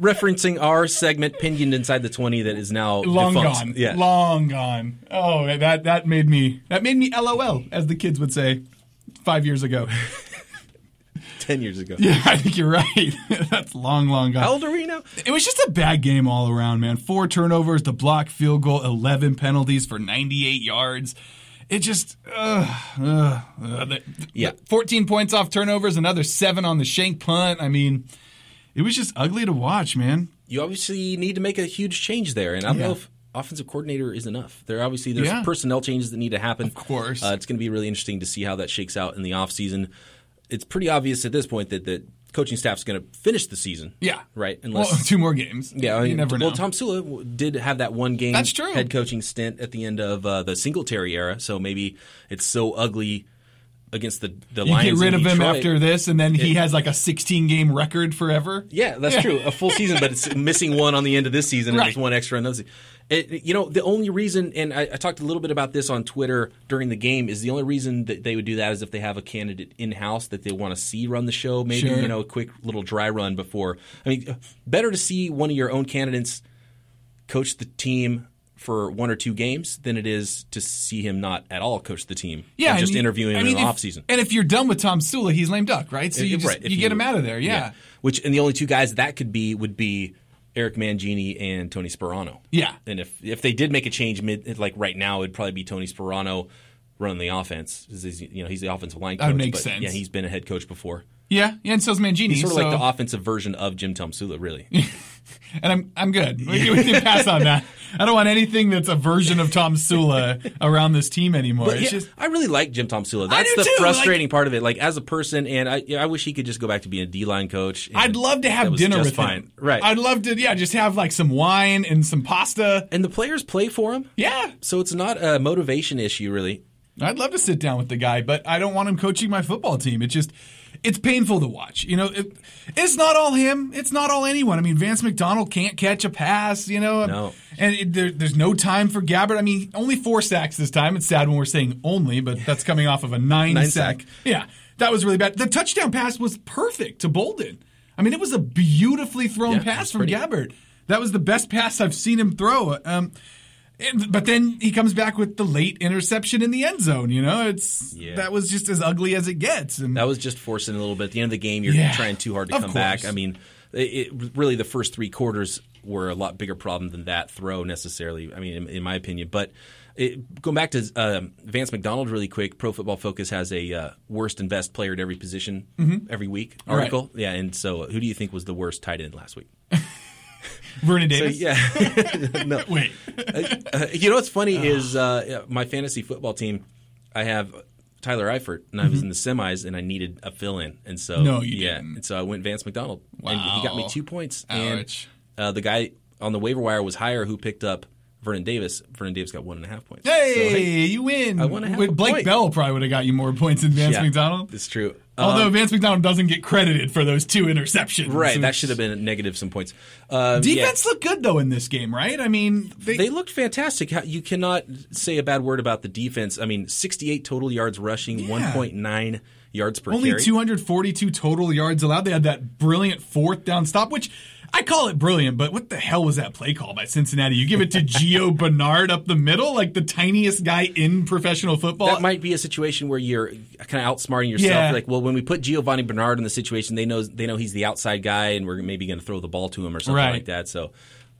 Referencing our segment, pinioned inside the twenty, that is now Long defunct. gone. Yeah. Long gone. Oh, that, that made me, that made me LOL, as the kids would say five years ago. [LAUGHS] Ten years ago. Yeah, [LAUGHS] I think you're right. [LAUGHS] That's long, long gone. How old are we now? It was just a bad game all around, man. Four turnovers, the block field goal, 11 penalties for 98 yards. It just, uh, uh, uh, the- Yeah. 14 points off turnovers, another seven on the shank punt. I mean, it was just ugly to watch, man. you obviously need to make a huge change there, and I don't Yeah. know if offensive coordinator is enough. There obviously there's Yeah. personnel changes that need to happen. Of course, uh, it's going to be really interesting to see how that shakes out in the offseason. It's pretty obvious at this point that the coaching staff's going to finish the season. Yeah. right. well, [LAUGHS] two more games. Yeah, I you mean, never know. well, Tomsula did have that one game That's true. head coaching stint at the end of uh, the Singletary era, so maybe it's so ugly against the the you Lions. get rid of him after this, and then he It- has like a 16 game record forever. Yeah, that's true. A full season, but it's [LAUGHS] missing one on the end of this season, and Right. there's one extra on those. It, you know, the only reason, and I, I talked a little bit about this on Twitter during the game, is the only reason that they would do that is if they have a candidate in house that they want to see run the show. Maybe Sure. you know, a quick little dry run before. I mean, better to see one of your own candidates coach the team for one or two games than it is to see him not at all coach the team. Yeah, just you- interviewing I him mean, in the if- offseason. And if you're done with Tomsula, he's lame duck, right? So you If- just right, you get him out of there. Yeah. Which and the only two guys that could be would be Eric Mangini and Tony Sparano. Yeah. And if if they did make a change mid like right now, it'd probably be Tony Sparano running the offense. Is- You know, he's the offensive line coach. That would make but sense. Yeah, he's been a head coach before. Yeah, yeah, and so's Mangini. He's sort of so, like the offensive version of Jim Tomsula, really. [LAUGHS] and I'm I'm good. We, we can pass on that. I don't want anything that's a version of Tomsula around this team anymore. But yeah, just I really like Jim Tomsula. That's the too, frustrating part of it. Like as a person, and I, I wish he could just go back to being a D line coach. I'd love to have dinner just with fine. him. Right. I'd love to, yeah, just have like some wine and some pasta. And the players play for him. Yeah. So it's not a motivation issue, really. I'd love to sit down with the guy, but I don't want him coaching my football team. It's just, it's painful to watch. You know, it, it's not all him. It's not all anyone. I mean, Vance McDonald can't catch a pass. You know, No. and it, there, there's no time for Gabbert. I mean, only four sacks this time. It's sad when we're saying only, but that's coming off of a [LAUGHS] nine, Nine sack. sack. Yeah, that was really bad. The touchdown pass was perfect to Bolden. I mean, it was a beautifully thrown Yeah, pass from pretty. Gabbert. That was the best pass I've seen him throw. Um, but then he comes back with the late interception in the end zone. You know, it's Yeah. that was just as ugly as it gets. And That was just forcing a little bit. At the end of the game, you're Yeah. trying too hard to come back. I mean, it, it, really, the first three quarters were a lot bigger problem than that throw necessarily. I mean, in, in my opinion, but. It, going back to um, Vance McDonald really quick, Pro Football Focus has a uh, worst and best player at every position Mhm. every week Right. article. Yeah, and so who do you think was the worst tight end last week? [LAUGHS] Vernon So, Davis. yeah. [LAUGHS] no. Wait. Uh, you know what's funny is uh, my fantasy football team. I have Tyler Eifert, and I was in the semis, and I needed a fill-in, and so Mm-hmm. No, you yeah, didn't. and so I went Vance McDonald, and he got me two points. Ouch. And uh, the guy on the waiver wire was higher, who picked up Vernon Davis. Vernon Davis got one and a half points. Hey, So, you win. I won a half Blake point. Bell probably would have got you more points than Vance Yeah, McDonald. It's true. Although Um, Vance McDonald doesn't get credited for those two interceptions. right, that should have been a negative some points. Um, yeah. Defense looked good though in this game, right? I mean, they, They looked fantastic. You cannot say a bad word about the defense. I mean, 68 total yards rushing, 1.9 yards per carry. only carry. 242 total yards allowed. They had that brilliant fourth down stop, which I call it brilliant, but what the hell was that play call by Cincinnati? You give it to Gio [LAUGHS] Bernard up the middle, like the tiniest guy in professional football. That might be a situation where you're kind of outsmarting yourself. Yeah. Like, well, when we put Giovanni Bernard in the situation, they know they know he's the outside guy, and we're maybe going to throw the ball to him or something Right. like that. So,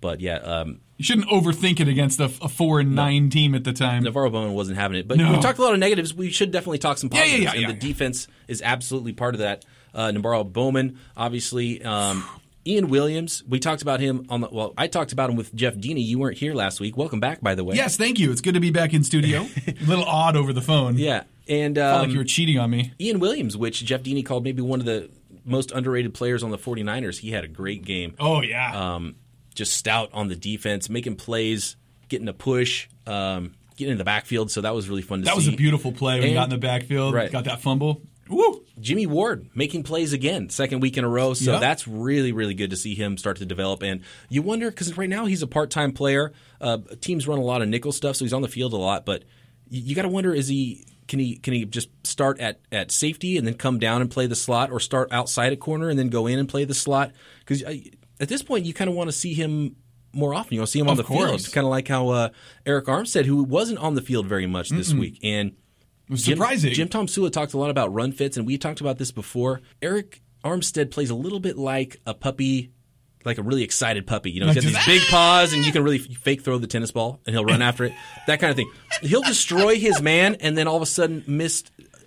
but yeah, um, you shouldn't overthink it against a, a four and nine team at the time. Navorro Bowman wasn't having it. But No. we talked a lot of negatives. We should definitely talk some Yeah, yeah, positives. yeah, and yeah. the defense is absolutely part of that. Uh, Navorro Bowman, obviously. Um, Ian Williams, we talked about him on the. Well, I talked about him with Jeff Deeney. You weren't here last week. Welcome back, by the way. Yes, thank you. It's good to be back in studio. a [LAUGHS] little odd over the phone. Yeah, and Felt um, like you were cheating on me. Ian Williams, which Jeff Deeney called maybe one of the most underrated players on the 49ers. He had a great game. Oh yeah. Um, just stout on the defense, making plays, getting a push, um, getting in the backfield. So that was really fun to that see. That was a beautiful play when he And- got in the backfield. Right. Got that fumble. Woo! Jimmy Ward making plays again, second week in a row. So that's really, really good to see him start to develop. And you wonder because right now he's a part-time player. Uh, teams run a lot of nickel stuff, so he's on the field a lot. But you, you got to wonder: is he can he can he just start at at safety and then come down and play the slot, or start outside a corner and then go in and play the slot? Because at this point, you kind of want to see him. More often, you want to see him on Of the course. field, kind of like how uh, Arik Armstead, who wasn't on the field very much this Mm-mm. week, and Was Jim- surprising. Jim Tomsula talked a lot about run fits, and we talked about this before. Arik Armstead plays a little bit like a puppy, like a really excited puppy. You know, he's got these big [LAUGHS] paws, and you can really fake throw the tennis ball, and he'll run after it. That kind of thing. He'll destroy his man, and then all of a sudden miss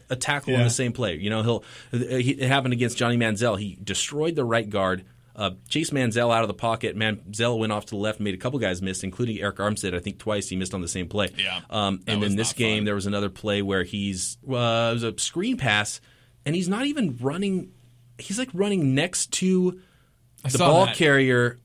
a tackle on the same play. You know, he'll. Uh, it happened against Johnny Manziel. He destroyed the right guard. Uh, Chase Manziel out of the pocket. Manziel went off to the left, made a couple guys miss, including Arik Armstead. I think twice he missed on the same play. Yeah, Um, and then this game, fun. there was another play where he's uh, it was a screen pass, and he's not even running. He's like running next to the ball that. carrier,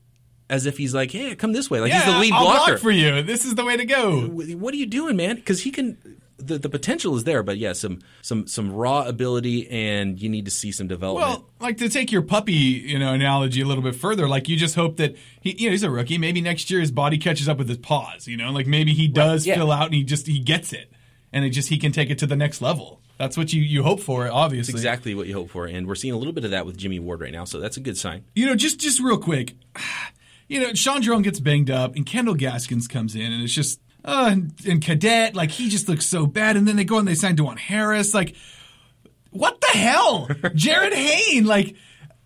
as if he's like, "Hey, come this way." Like yeah, he's the lead I'll blocker. block for you. This is the way to go. What are you doing, man? Because he can. The, the potential is there, but yeah, some some some raw ability, and you need to see some development. Well, like to take your puppy, you know, analogy a little bit further, like you just hope that he, you know, he's a rookie. Maybe next year his body catches up with his paws. You know, like maybe he does yeah. fill out and he just he gets it, and it just he can take it to the next level. That's what you you hope for, obviously. exactly what you hope for, and we're seeing a little bit of that with Jimmy Ward right now, so that's a good sign. You know, just just real quick, [SIGHS] you know, Sean Jerome gets banged up, and Kendall Gaskins comes in, and it's just uh, and, and Cadet, like he just looks so bad, and then they go and they sign DuJuan Harris, like what the hell, [LAUGHS] Jarryd Hayne, like.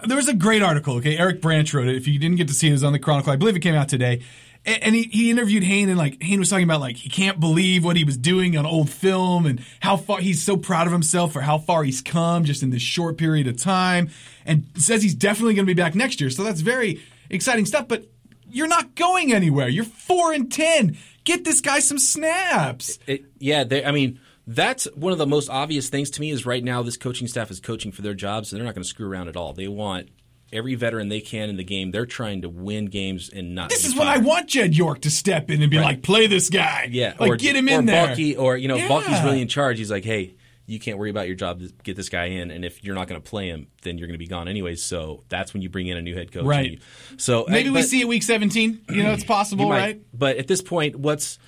There was a great article, okay? Eric Branch wrote it. If you didn't get to see it, it was on the Chronicle. I believe it came out today. A- And he, he interviewed Hayne, and like Hayne was talking about like he can't believe what he was doing on old film and how far he's so proud of himself for how far he's come just in this short period of time, and says he's definitely going to be back next year. So that's very exciting stuff. But you're not going anywhere. You're four and ten. Get this guy some snaps. It, yeah, they, I mean, that's one of the most obvious things to me is right now this coaching staff is coaching for their jobs, and they're not going to screw around at all. They want every veteran they can in the game. They're trying to win games and not. This is when I want Jed York to step in and be like, "Play this guy." Yeah, like or get him or in there. Baalke, or you know, Yeah. Baalke's really in charge. He's like, hey, you can't worry about your job. To get this guy in, and if you're not going to play him, then you're going to be gone anyways. So that's when you bring in a new head coach. Right. You- so Maybe I- we but- see it week 17. You know, it's [CLEARS THROAT] possible, might- right? But at this point, what's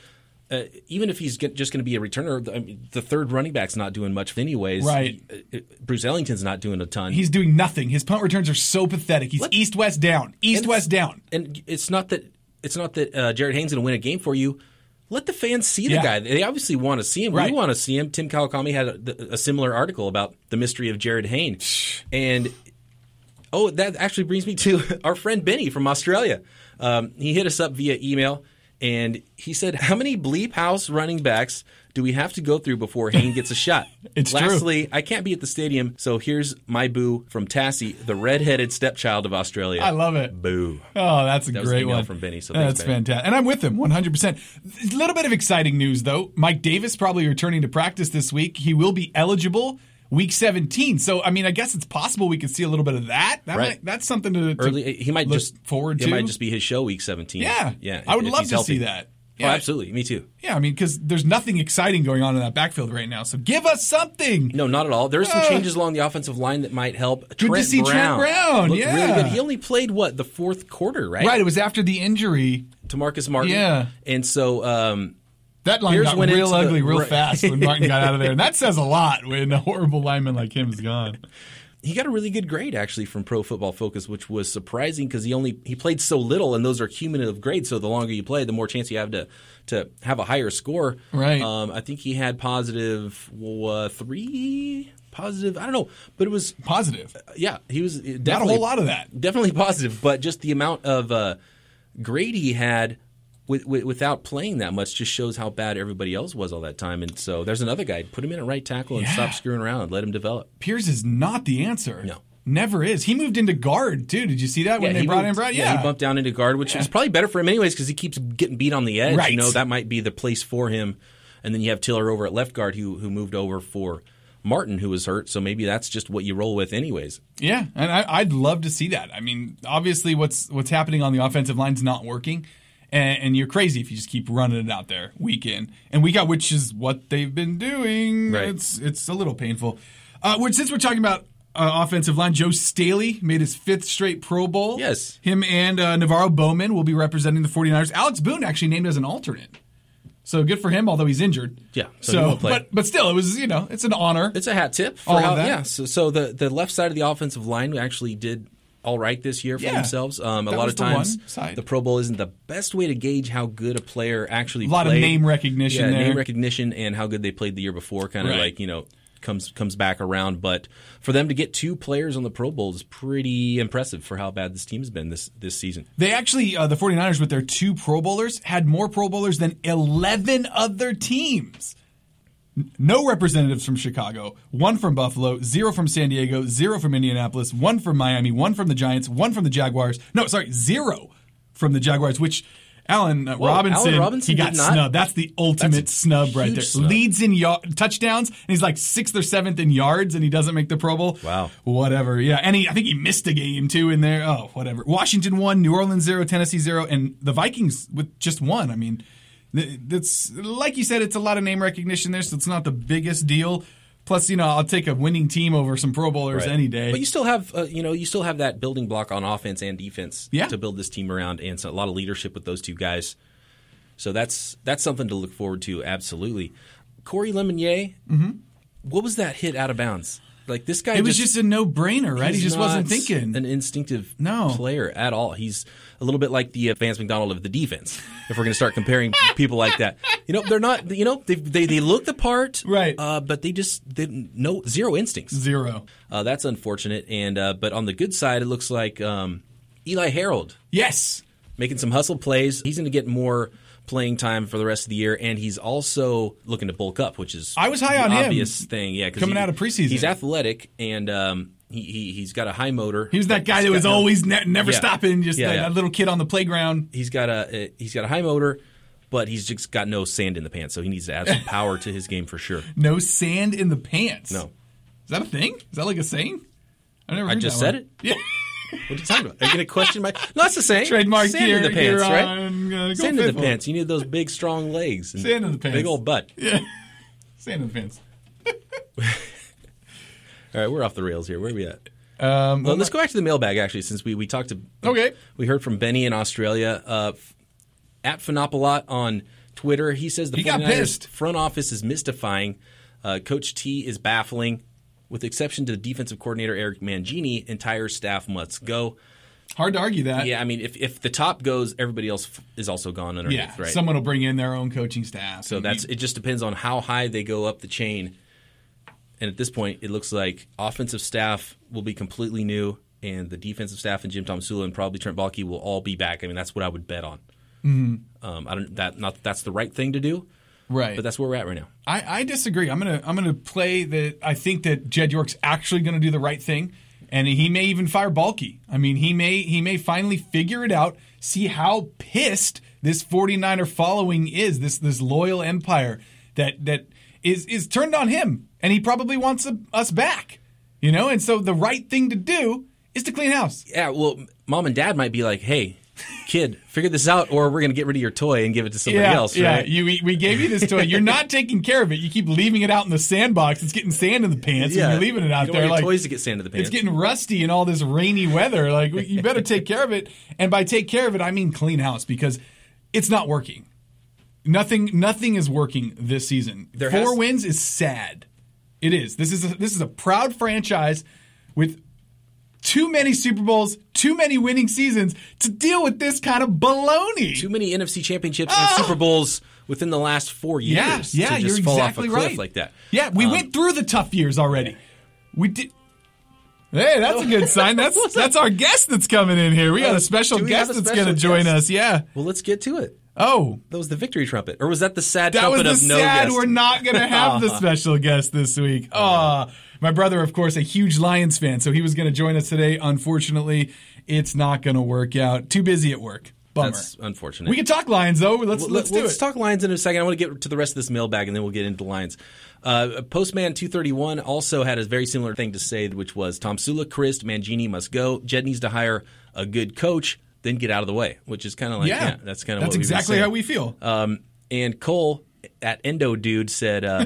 uh, even if he's get, just going to be a returner, the, I mean, the third running back's not doing much anyways. Right. Uh, uh, Bruce Ellington's not doing a ton. He's doing nothing. His punt returns are so pathetic. He's east west down, east west down. and it's not that it's not that uh, Jarryd Hayne's going to win a game for you. Let the fans see the Yeah. guy. They obviously want to see him. Right. We want to see him. Tim Kawakami had a, a similar article about the mystery of Jarryd Hayne, [SIGHS] and oh, that actually brings me to [LAUGHS] our friend Benny from Australia. Um, he hit us up via email, and he said, "How many bleep house running backs do we have to go through before Hayne gets a shot?" [LAUGHS] It's true. Lastly, I can't be at the stadium, so here's my boo from Tassie, the redheaded stepchild of Australia. I love it. Boo. Oh, that's a That great one from Benny, so thanks, that's Benny. fantastic. And I'm with him 100. percent A little bit of exciting news though. Mike Davis probably returning to practice this week. He will be eligible week 17. So I mean, I guess it's possible we could see a little bit of that. that Right. might, that's something to, to Early, he might look just forward It to. might just be his show, week seventeen. Yeah. yeah. I would love to see healthy. that. Oh, Yeah. absolutely. Me too. Yeah, I mean, because there's nothing exciting going on in that backfield right now. So give us something. No, not at all. There's some Ah. changes along the offensive line that might help. to Trent see Trent Brown. Brown, Looked yeah. really good. He only played what the fourth quarter, right? Right. It was after the injury. to Marcus Martin. Yeah. and so um, That line Here's got real into the- ugly real right. fast when Martin got out of there. And that says a lot when a horrible lineman like him is gone. [LAUGHS] he got a really good grade actually from Pro Football Focus, which was surprising because he only he played so little, and those are cumulative grades. So the longer you play, the more chance you have to to have a higher score. Right. Um, I think he had positive uh, three, positive. I don't know, but it was Positive. yeah. He was Not a whole lot of that. definitely positive, but just the amount of uh, grade he had. With, with, without playing that much, just shows how bad everybody else was all that time. And so there's another guy. Put him in at right tackle and Yeah. stop screwing around and let him develop. Pears is not the answer. No. Never is. He moved into guard too. Did you see that when they brought moved- in yeah. he bumped down into guard, which is probably better for him anyways because he keeps getting beat on the edge. Right. You know that might be the place for him. And then you have Tiller over at left guard who who moved over for Martin who was hurt. So maybe that's just what you roll with anyways. Yeah, and I, I'd love to see that. I mean, obviously, what's what's happening on the offensive line's not working, and, and you're crazy if you just keep running it out there week in and week out, which is what they've been doing. Right. It's it's a little painful. Uh, which, since we're talking about uh, offensive line, Joe Staley made his fifth straight Pro Bowl. Yes. him and uh, Navorro Bowman will be representing the 49ers. Alex Boone actually named as an alternate. So good for him, although he's injured. Yeah, so So, he won't play. but but still, it was you know it's an honor. It's a hat tip for All of how that? yeah. So so the the left side of the offensive line actually did all right this year for Yeah. themselves. Um, a lot of times side. the Pro Bowl isn't the best way to gauge how good a player actually. Plays A lot of name recognition Yeah, there. name recognition and how good they played the year before. Kind of Right. like you know comes comes back around. But for them to get two players on the Pro Bowl is pretty impressive for how bad this team's been this this season. They actually, uh, the 49ers with their two Pro Bowlers had more Pro Bowlers than 11 other teams. No representatives from Chicago, one from Buffalo, zero from San Diego, zero from Indianapolis, one from Miami, one from the Giants, one from the Jaguars. No, sorry, zero from the Jaguars, which Allen uh, Whoa, Robinson, Allen Robinson he got did not? snubbed. That's the ultimate That's snub right there. snub. Leads in y- touchdowns, and he's like sixth or seventh in yards, and he doesn't make the Pro Bowl. Wow. Whatever. Yeah, and he, I think he missed a game too in there. Oh, whatever. Washington one, New Orleans zero, Tennessee zero, and the Vikings with just one. I mean, th- that's like you said, it's a lot of name recognition there, so it's not the biggest deal. Plus, you know, I'll take a winning team over some Pro Bowlers Right. any day. But you still have, uh, you know, you still have that building block on offense and defense Yeah. to build this team around, and so a lot of leadership with those two guys. So that's that's something to look forward to. Absolutely, Corey Lemonier. What was that hit out of bounds? Like this guy, it was just a no brainer, right? He just wasn't thinking. an instinctive No. player at all. He's a little bit like the Vance McDonald of the defense. If we're going to start comparing [LAUGHS] people like that, you know, they're not. You know, they they, they look the part, Right. Uh, but they just they no zero instincts. Zero. Uh, that's unfortunate. And uh, but on the good side, it looks like um, Eli Harold Yes. making some hustle plays. He's going to get more playing time for the rest of the year, and he's also looking to bulk up, which is I was high the on him obvious thing. Yeah, coming he- out of preseason. he's athletic and um, he, he he's got a high motor. He was that guy that was always ne- never Yeah. stopping, just Yeah, that, yeah. that little kid on the playground. He's got a uh, he's got a high motor, but he's just got no sand in the pants, so he needs to add some power to his game for sure. [LAUGHS] No sand in the pants. No, Is that a thing? Is that like a saying? I never. I just said one. it. Yeah. [LAUGHS] What are you talking about? Are you going to question my? No, that's the same. Trademark Sand here- in the pants, right? on, uh, Sand in the pants. You need those big, strong legs. And Sand in the pants. Big old butt. Yeah. [LAUGHS] Sand in the pants. [LAUGHS] All right, we're off the rails here. Where are we at? Um, Well, let's go back to the mailbag actually, since we we talked to. Okay. We heard from Benny in Australia. Uh, at Phenopolot on Twitter, he says the He front office is mystifying. Uh, Coach T is baffling. With the exception to the defensive coordinator Eric Mangini, entire staff must go. Hard to argue that. Yeah, I mean, if, if the top goes, everybody else is also gone underneath, Yeah, right? someone will bring in their own coaching staff. So that's it. Just depends on how high they go up the chain. And at this point, it looks like offensive staff will be completely new, and the defensive staff and Jim Tomsula and probably Trent Baalke will all be back. I mean, that's what I would bet on. Mm-hmm. Um, I don't that not that's the right thing to do, right. but that's where we're at right now. I, I disagree. I'm gonna I'm gonna play that. I think that Jed York's actually gonna do the right thing, and he may even fire Baalke. I mean, he may he may finally figure it out, see how pissed this 49er following is, this this loyal empire that that is is turned on him, and he probably wants a, us back. You know, and so the right thing to do is to clean house. Yeah, well, mom and dad might be like, "Hey, kid, figure this out, or we're going to get rid of your toy and give it to somebody yeah, else." yeah. right? You, we, we gave you this toy. You're not [LAUGHS] taking care of it. You keep leaving it out in the sandbox. It's getting sand in the pants, and you're leaving it out there. like toys to get sand in the pants. It's getting rusty in all this rainy weather. Like you better take care of it. And by take care of it, I mean clean house because it's not working. Nothing, nothing is working this season. There Four has- wins is sad. It is. This is a, this is a proud franchise with too many Super Bowls, too many winning seasons to deal with this kind of baloney. Too many NFC championships Ah! and Super Bowls within the last four years. Yeah, yeah, to just you're fall exactly off a cliff right. like that. Yeah, we Um, went through the tough years already. We did. Hey, that's a good [LAUGHS] sign. That's that's our guest that's coming in here. We got Oh, a special guest a that's going to join us. Yeah. Well, let's get to it. Oh, That was the victory trumpet, or was that the sad that was trumpet the of no sad. guest? We're not going to have the [LAUGHS] special guest this week. Ah, my brother, of course, a huge Lions fan, so he was going to join us today. Unfortunately, it's not going to work out. Too busy at work. Bummer. That's unfortunate. we can talk Lions though. Let's let's do let's it. talk Lions in a second. I want to get to the rest of this mailbag, and then we'll get into the Lions. Uh, Postman two thirty one also had a very similar thing to say, which was Tom Sula, Chryst, Mangini must go. Jed needs to hire a good coach, then get out of the way, which is kind of like yeah, yeah, that's kind of that's exactly how we feel. Um, and Cole at Endo Dude said, uh,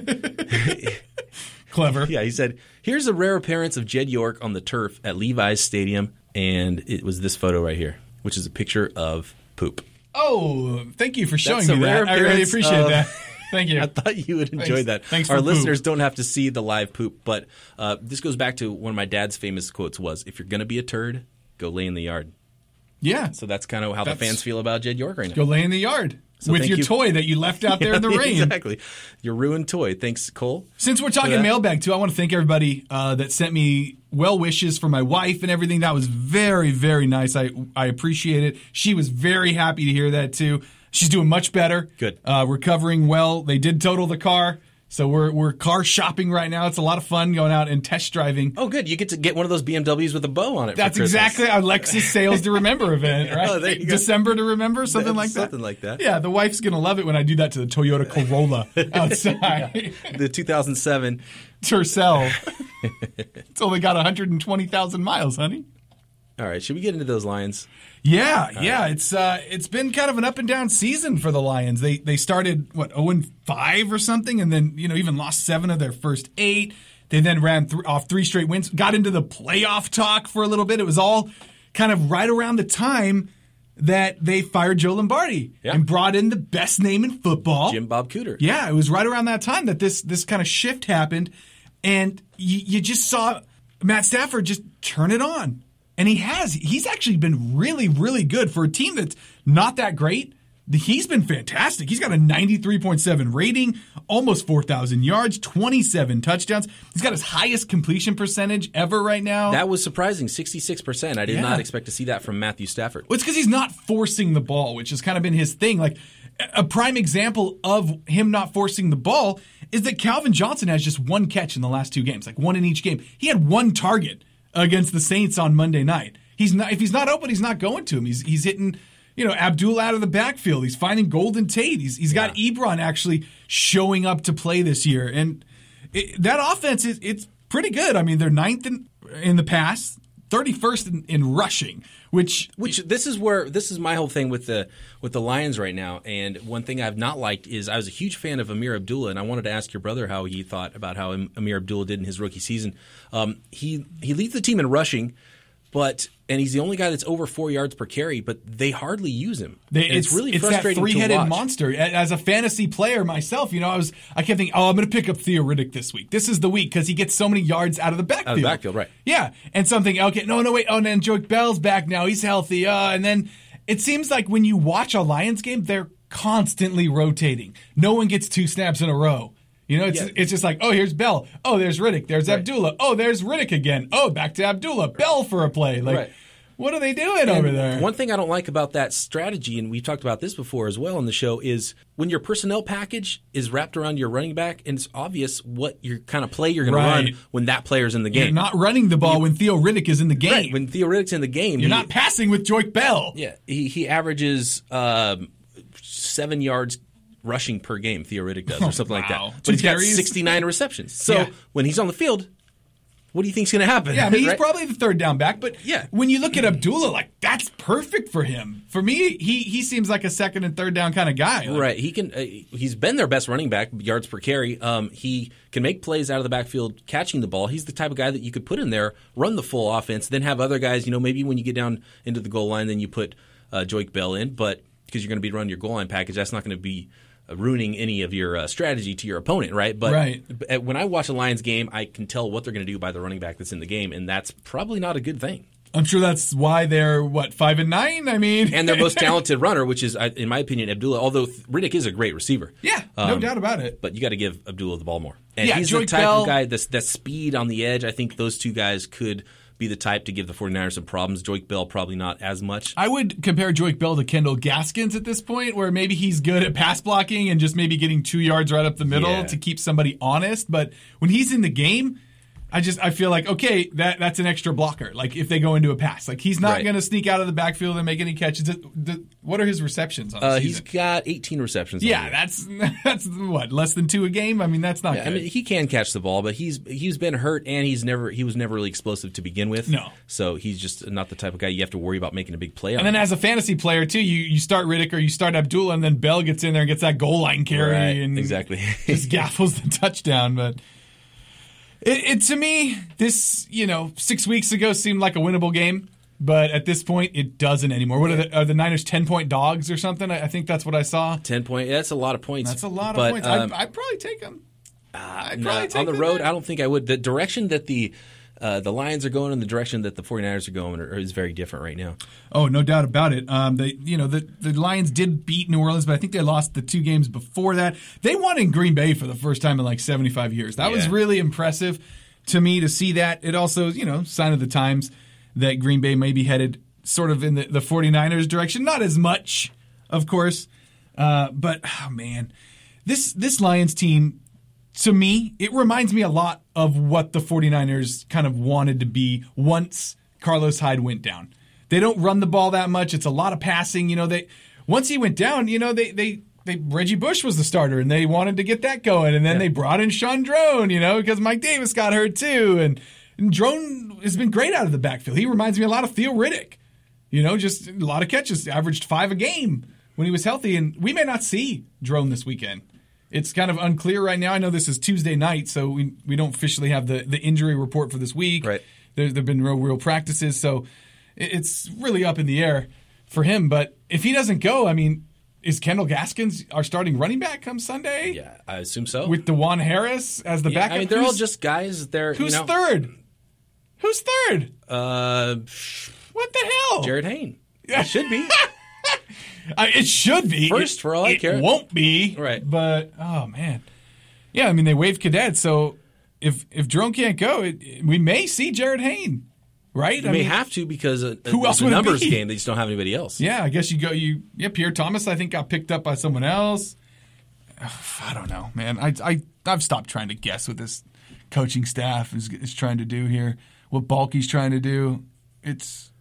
[LAUGHS] Clever. [LAUGHS] yeah, he said, here's a rare appearance of Jed York on the turf at Levi's Stadium, and it was this photo right here, which is a picture of poop. Oh, thank you for showing That's me that. I really appreciate of- that. [LAUGHS] Thank you. I thought you would enjoy Thanks. that. Thanks Our poop. listeners don't have to see the live poop, but uh, this goes back to one of my dad's famous quotes was, if you're going to be a turd, go lay in the yard. yeah. So that's kind of how That's- the fans feel about Jed York right now. Go lay in the yard So with your you. toy that you left out there in [LAUGHS] the rain. Exactly. Your ruined toy. Thanks, Cole. Since we're talking mailbag too, I want to thank everybody uh, that sent me well wishes for my wife and everything. That was very, very nice. I I appreciate it. She was very happy to hear that too. She's doing much better. Good. Uh, recovering well. They did total the car, So we're we're car shopping right now. It's a lot of fun going out and test driving. Oh, good. You get to get one of those BMWs with a bow on it. That's exactly our Lexus Sales to Remember event, [LAUGHS] oh, right? Oh, you go. December to Remember, something like that. Something like that. Yeah, the wife's gonna love it when I do that to the Toyota Corolla [LAUGHS] outside. The 2007. Tercel. [LAUGHS] it's only got 120,000 miles, honey. All right, should we get into those Lions? Yeah, yeah, it's uh, it's been kind of an up and down season for the Lions. They they started what zero and five or something, and then you know even lost seven of their first eight. They then ran th- off three straight wins, got into the playoff talk for a little bit. It was all kind of right around the time that they fired Joe Lombardi Yeah. and brought in the best name in football, Jim Bob Cooter. yeah, it was right around that time that this this kind of shift happened, and you, you just saw Matt Stafford just turn it on, and he has. He's actually been really, really good for a team that's not that great. He's been fantastic. He's got a 93.7 rating, almost 4,000 yards, 27 touchdowns. He's got his highest completion percentage ever right now. That was surprising, 66%. I did Yeah. not expect to see that from Matthew Stafford. Well, it's because he's not forcing the ball, which has kind of been his thing. Like a prime example of him not forcing the ball is that Calvin Johnson has just one catch in the last two games, like one in each game. He had one target against the Saints on Monday night. He's not if he's not open, he's not going to him. He's he's hitting you know Abdul out of the backfield. He's finding Golden Tate. He's he's got Ebron actually showing up to play this year, and it, that offense is it's pretty good. I mean, they're ninth in in the pass, thirty first in, in rushing, which Which this is where this is my whole thing with the with the Lions right now. And one thing I've not liked is I was a huge fan of Ameer Abdullah, and I wanted to ask your brother how he thought about how Ameer Abdullah did in his rookie season. Um, he he leads the team in rushing, but and he's the only guy that's over four yards per carry, but they hardly use him. They, And it's, really it's that frustrating three-headed monster. As a fantasy player myself, you know, I was I kept thinking, oh, I'm going to pick up Theo Riddick this week. This is the week because he gets so many yards out of the backfield. Out of the backfield, right. Yeah, and something. Okay, no, no, wait. Oh, and then Joique Bell's back now. He's healthy. Uh, and then it seems like when you watch a Lions game, they're constantly rotating. No one gets two snaps in a row. You know, it's Yeah. it's just like, oh, here's Bell. Oh, there's Riddick. There's Abdullah. Oh, there's Riddick again. Oh, back to Abdullah. Bell for a play. Like, Right. what are they doing over there? One thing I don't like about that strategy, and we've talked about this before as well on the show, is when your personnel package is wrapped around your running back, and it's obvious what your kind of play you're going Right. to run when that player's in the game. You're not running the ball when Theo Riddick is in the game. Right, when Theo Riddick's in the game, You're he- not passing with Joique Bell. Yeah, he he averages um, seven yards rushing per game. Theo Riddick does, or something like that. But Two he's got 69 receptions. So Yeah. when he's on the field, what do you think's going to happen? Yeah, I mean he's [LAUGHS] Right? probably the third down back, but Yeah. when you look at Abdullah, like that's perfect for him. For me, he he seems like a second and third down kind of guy. Like, Right, he can. Uh, he's been their best running back, yards per carry. Um, he can make plays out of the backfield, catching the ball. He's the type of guy that you could put in there, run the full offense, then have other guys. You know, maybe when you get down into the goal line, then you put uh, Joique Bell in, but because you're going to be running your goal line package, that's not going to be ruining any of your uh, strategy to your opponent, right? But Right. when I watch a Lions game, I can tell what they're going to do by the running back that's in the game, and that's probably not a good thing. I'm sure that's why they're what five and nine. I mean, And their most [LAUGHS] talented runner, which is, uh, in my opinion, Abdullah. Although Riddick is a great receiver, yeah, no Um, doubt about it. but you got to give Abdullah the ball more. And Yeah, he's the type Bell- of guy that's that speed on the edge. I think those two guys could be the type to give the 49ers some problems. Joique Bell probably not as much. I would compare Joique Bell to Kendall Gaskins at this point, where maybe he's good at pass blocking and just maybe getting two yards right up the middle Yeah. to keep somebody honest. But when he's in the game, I just I feel like okay, that that's an extra blocker. Like if they go into a pass, like he's not Right. going to sneak out of the backfield and make any catches. What are his receptions on Uh, he's got 18 receptions. Yeah, that's [LAUGHS] that's what less than two a game. I mean, that's not. Yeah, I mean, he can catch the ball, but he's he's been hurt and he's never he was never really explosive to begin with. No. so he's just not the type of guy you have to worry about making a big play on. and then as a fantasy player too, you you start Riddick or you start Abdullah, and then Bell gets in there and gets that goal line carry Right, and exactly. [LAUGHS] just [LAUGHS] gaffles the touchdown. But it, it to me, this you know six weeks ago seemed like a winnable game, but at this point it doesn't anymore. What are the, are the Niners ten point dogs or something? I, I think that's what I saw. 10 point, Yeah, that's a lot of points. That's a lot of But, points. um, I'd, I'd probably take them. I'd Nah, on the road, there. I don't think I would. The direction that the uh, the Lions are going in the direction that the 49ers are going is very different right now. Oh, no doubt about it. Um, they, you know, the the Lions did beat New Orleans, but I think they lost the two games before that. They won in Green Bay for the first time in like seventy five years. That was really impressive to me to see that. It also, you know, sign of the times that Green Bay may be headed sort of in the, the 49ers direction. Not as much, of course, uh, but oh man, this this Lions team to me, it reminds me a lot of what the 49ers kind of wanted to be once Carlos Hyde went down. They don't run the ball that much. It's a lot of passing. You know, they once he went down, you know, they they they Reggie Bush was the starter and they wanted to get that going. And then they brought in Shaun Draughn, you know, because Mike Davis got hurt too. And, and Draughn has been great out of the backfield. He reminds me a lot of Theo Riddick. You know, just a lot of catches, averaged five a game when he was healthy. And we may not see Draughn this weekend. It's kind of unclear right now. I know this is Tuesday night, so we, we don't officially have the, the injury report for this week. Right. There have been no real practices, so it's really up in the air for him. But if he doesn't go, I mean, is Kendall Gaskins our starting running back come Sunday? Yeah, I assume so. With DuJuan Harris as the Yeah, backup? I mean, they're all just guys. They're Who's you know, third? Who's third? Uh, What the hell? Jarryd Hayne. It should be. [LAUGHS] I, it should be First, It- for all I it care. It won't be Right. But oh man, yeah. I mean, they waived Cadet, so if if Draughn can't go, it, we may see Jarryd Hayne, right? You may have to because uh, Who it's else a would numbers be? game. They just don't have anybody else. Yeah, I guess you go. You yeah, Pierre Thomas. I think got picked up by someone else. I don't know, man. I I I've stopped trying to guess what this coaching staff is is trying to do here. What Baalke's trying to do. It's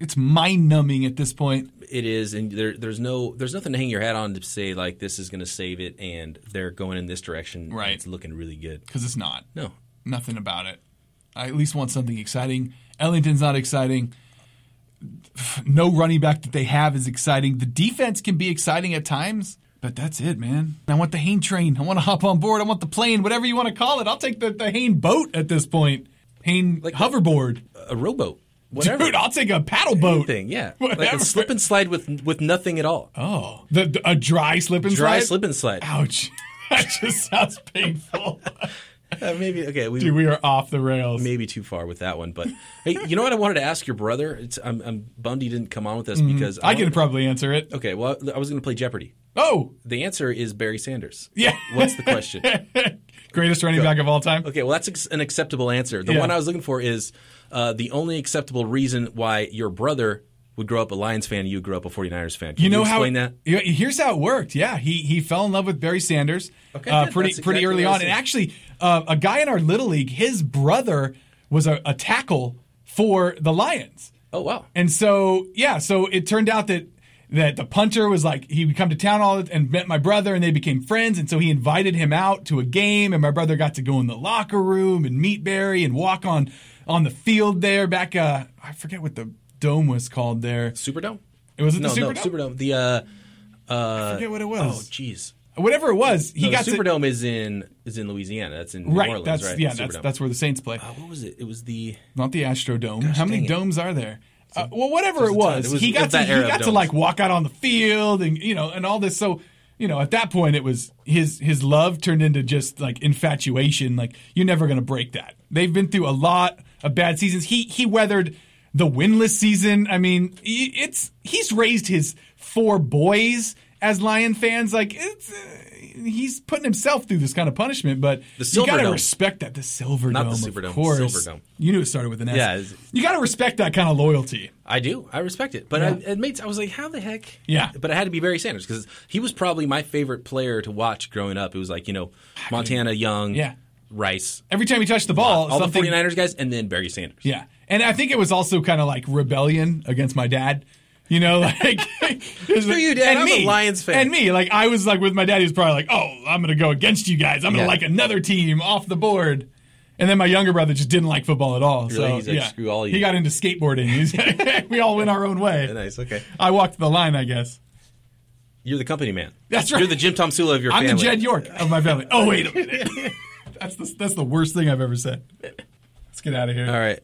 it's mind numbing at this point. It is, and there, there's no, there's nothing to hang your hat on to say like this is going to save it, and they're going in this direction. and Right. it's looking really good. because it's not. No, nothing about it. I at least want something exciting. Ellington's not exciting. No running back that they have is exciting. The defense can be exciting at times, but that's it, man. I want the Hayne train. I want to hop on board. I want the plane, whatever you want to call it. I'll take the, the Hayne boat at this point. Hayne like hoverboard. a rowboat, whatever. Dude, I'll take a paddle boat. Anything, yeah, like a slip and slide with with nothing at all. Oh, the, a dry slip and Dry slide? slip and slide. Ouch. [LAUGHS] that just sounds painful. [LAUGHS] Uh, maybe okay. We, Dude, we are off the rails. maybe too far with that one, but hey, you know what? I wanted to ask your brother. It's, I'm, I'm bummed he didn't come on with us Mhm. because I can wanted- probably answer it. Okay, well, I was going to play Jeopardy. Oh, The answer is Barry Sanders. Yeah. What's the question? [LAUGHS] greatest running back of all time. Okay, well, that's an acceptable answer. The Yeah. one I was looking for is uh, the only acceptable reason why your brother would grow up a Lions fan and you grew up a 49ers fan. Can you know explain how that? Here's how it worked. Yeah, he he fell in love with Barry Sanders Okay, uh, pretty That's pretty early on, and actually, uh, a guy in our little league, his brother was a, a tackle for the Lions. Oh wow! And so yeah, so it turned out that that the punter was like he would come to town all and met my brother, and they became friends, and so he invited him out to a game, and my brother got to go in the locker room and meet Barry and walk on on the field there back. Uh, I forget what the dome was called there. Superdome. It was it no, the no, Superdome. Superdome. The uh, uh, I forget what it was. Oh, jeez. Whatever it was, he No, got the to- Superdome is in is in Louisiana. That's in New right. Orleans, that's right? yeah. That's that's where the Saints play. Uh, what was it? It was the Not the Astrodome. Gosh, How many dang it. domes are there? Uh, well, whatever it was, It was- he got to he got to like walk out on the field and you know and all this. So you know, at that point, it was his his love turned into just like infatuation. Like you're never going to break that. They've been through a lot of bad seasons. He he weathered the winless season. I mean, it's he's raised his four boys as Lion fans. Like it's. Uh, He's putting himself through this kind of punishment, but The you got to respect that. The Silver Not the Dome, Superdome, of course. Silverdome. You knew it started with an S. Yeah, you got to respect that kind of loyalty. I do. I respect it, but Yeah. I, it made. I was like, how the heck? Yeah. But it had to be Barry Sanders because he was probably my favorite player to watch growing up. It was like you know Montana Young, Yeah. Rice, Every time he touched the ball, all the something, 49ers guys, and then Barry Sanders. Yeah, and I think it was also kind of like rebellion against my dad. You know, [LAUGHS] like Screw you, [LAUGHS] Dad. And I'm a me, Lions fan. and me. Like I was like with my dad. He was probably like, "Oh, I'm going to go against you guys. I'm going to Yeah. like another team off the board." And then my younger brother just didn't like football at all. Really? So He's like, yeah, "Screw all you." he got into skateboarding. He's- [LAUGHS] we all went our own way. Nice. Okay. I walked the line, I guess. You're the company man. That's right. You're the Jim Tomsula of your I'm family. the Jed York of my family. Oh wait a minute. That's the that's the worst thing I've ever said. Let's get out of here. All right.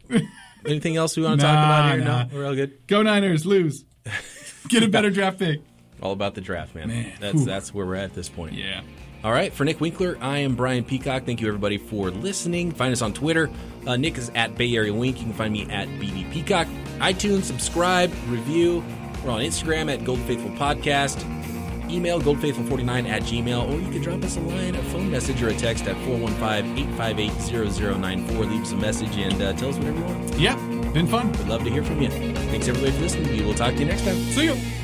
Anything else we want to [LAUGHS] talk about here? nah. No, we're all good. Go Niners, lose. [LAUGHS] Get a better draft pick. All about the draft, man. Man, that's that's where we're at at this point. Yeah. All right, for Nick Winkler, I am Brian Peacock. Thank you everybody for listening. Find us on Twitter. Uh, Nick is at Bay Area Wink. You can find me at BD Peacock. iTunes, subscribe, review. We're on Instagram at Gold Faithful Podcast. Email goldfaithful49 at gmail, or you can drop us a line, a phone message, or a text at 415-858-0094. Leave us a message and uh, tell us whatever you want. Yeah, been fun. We'd love to hear from you. Thanks everybody for listening. We will talk to you next time. See you.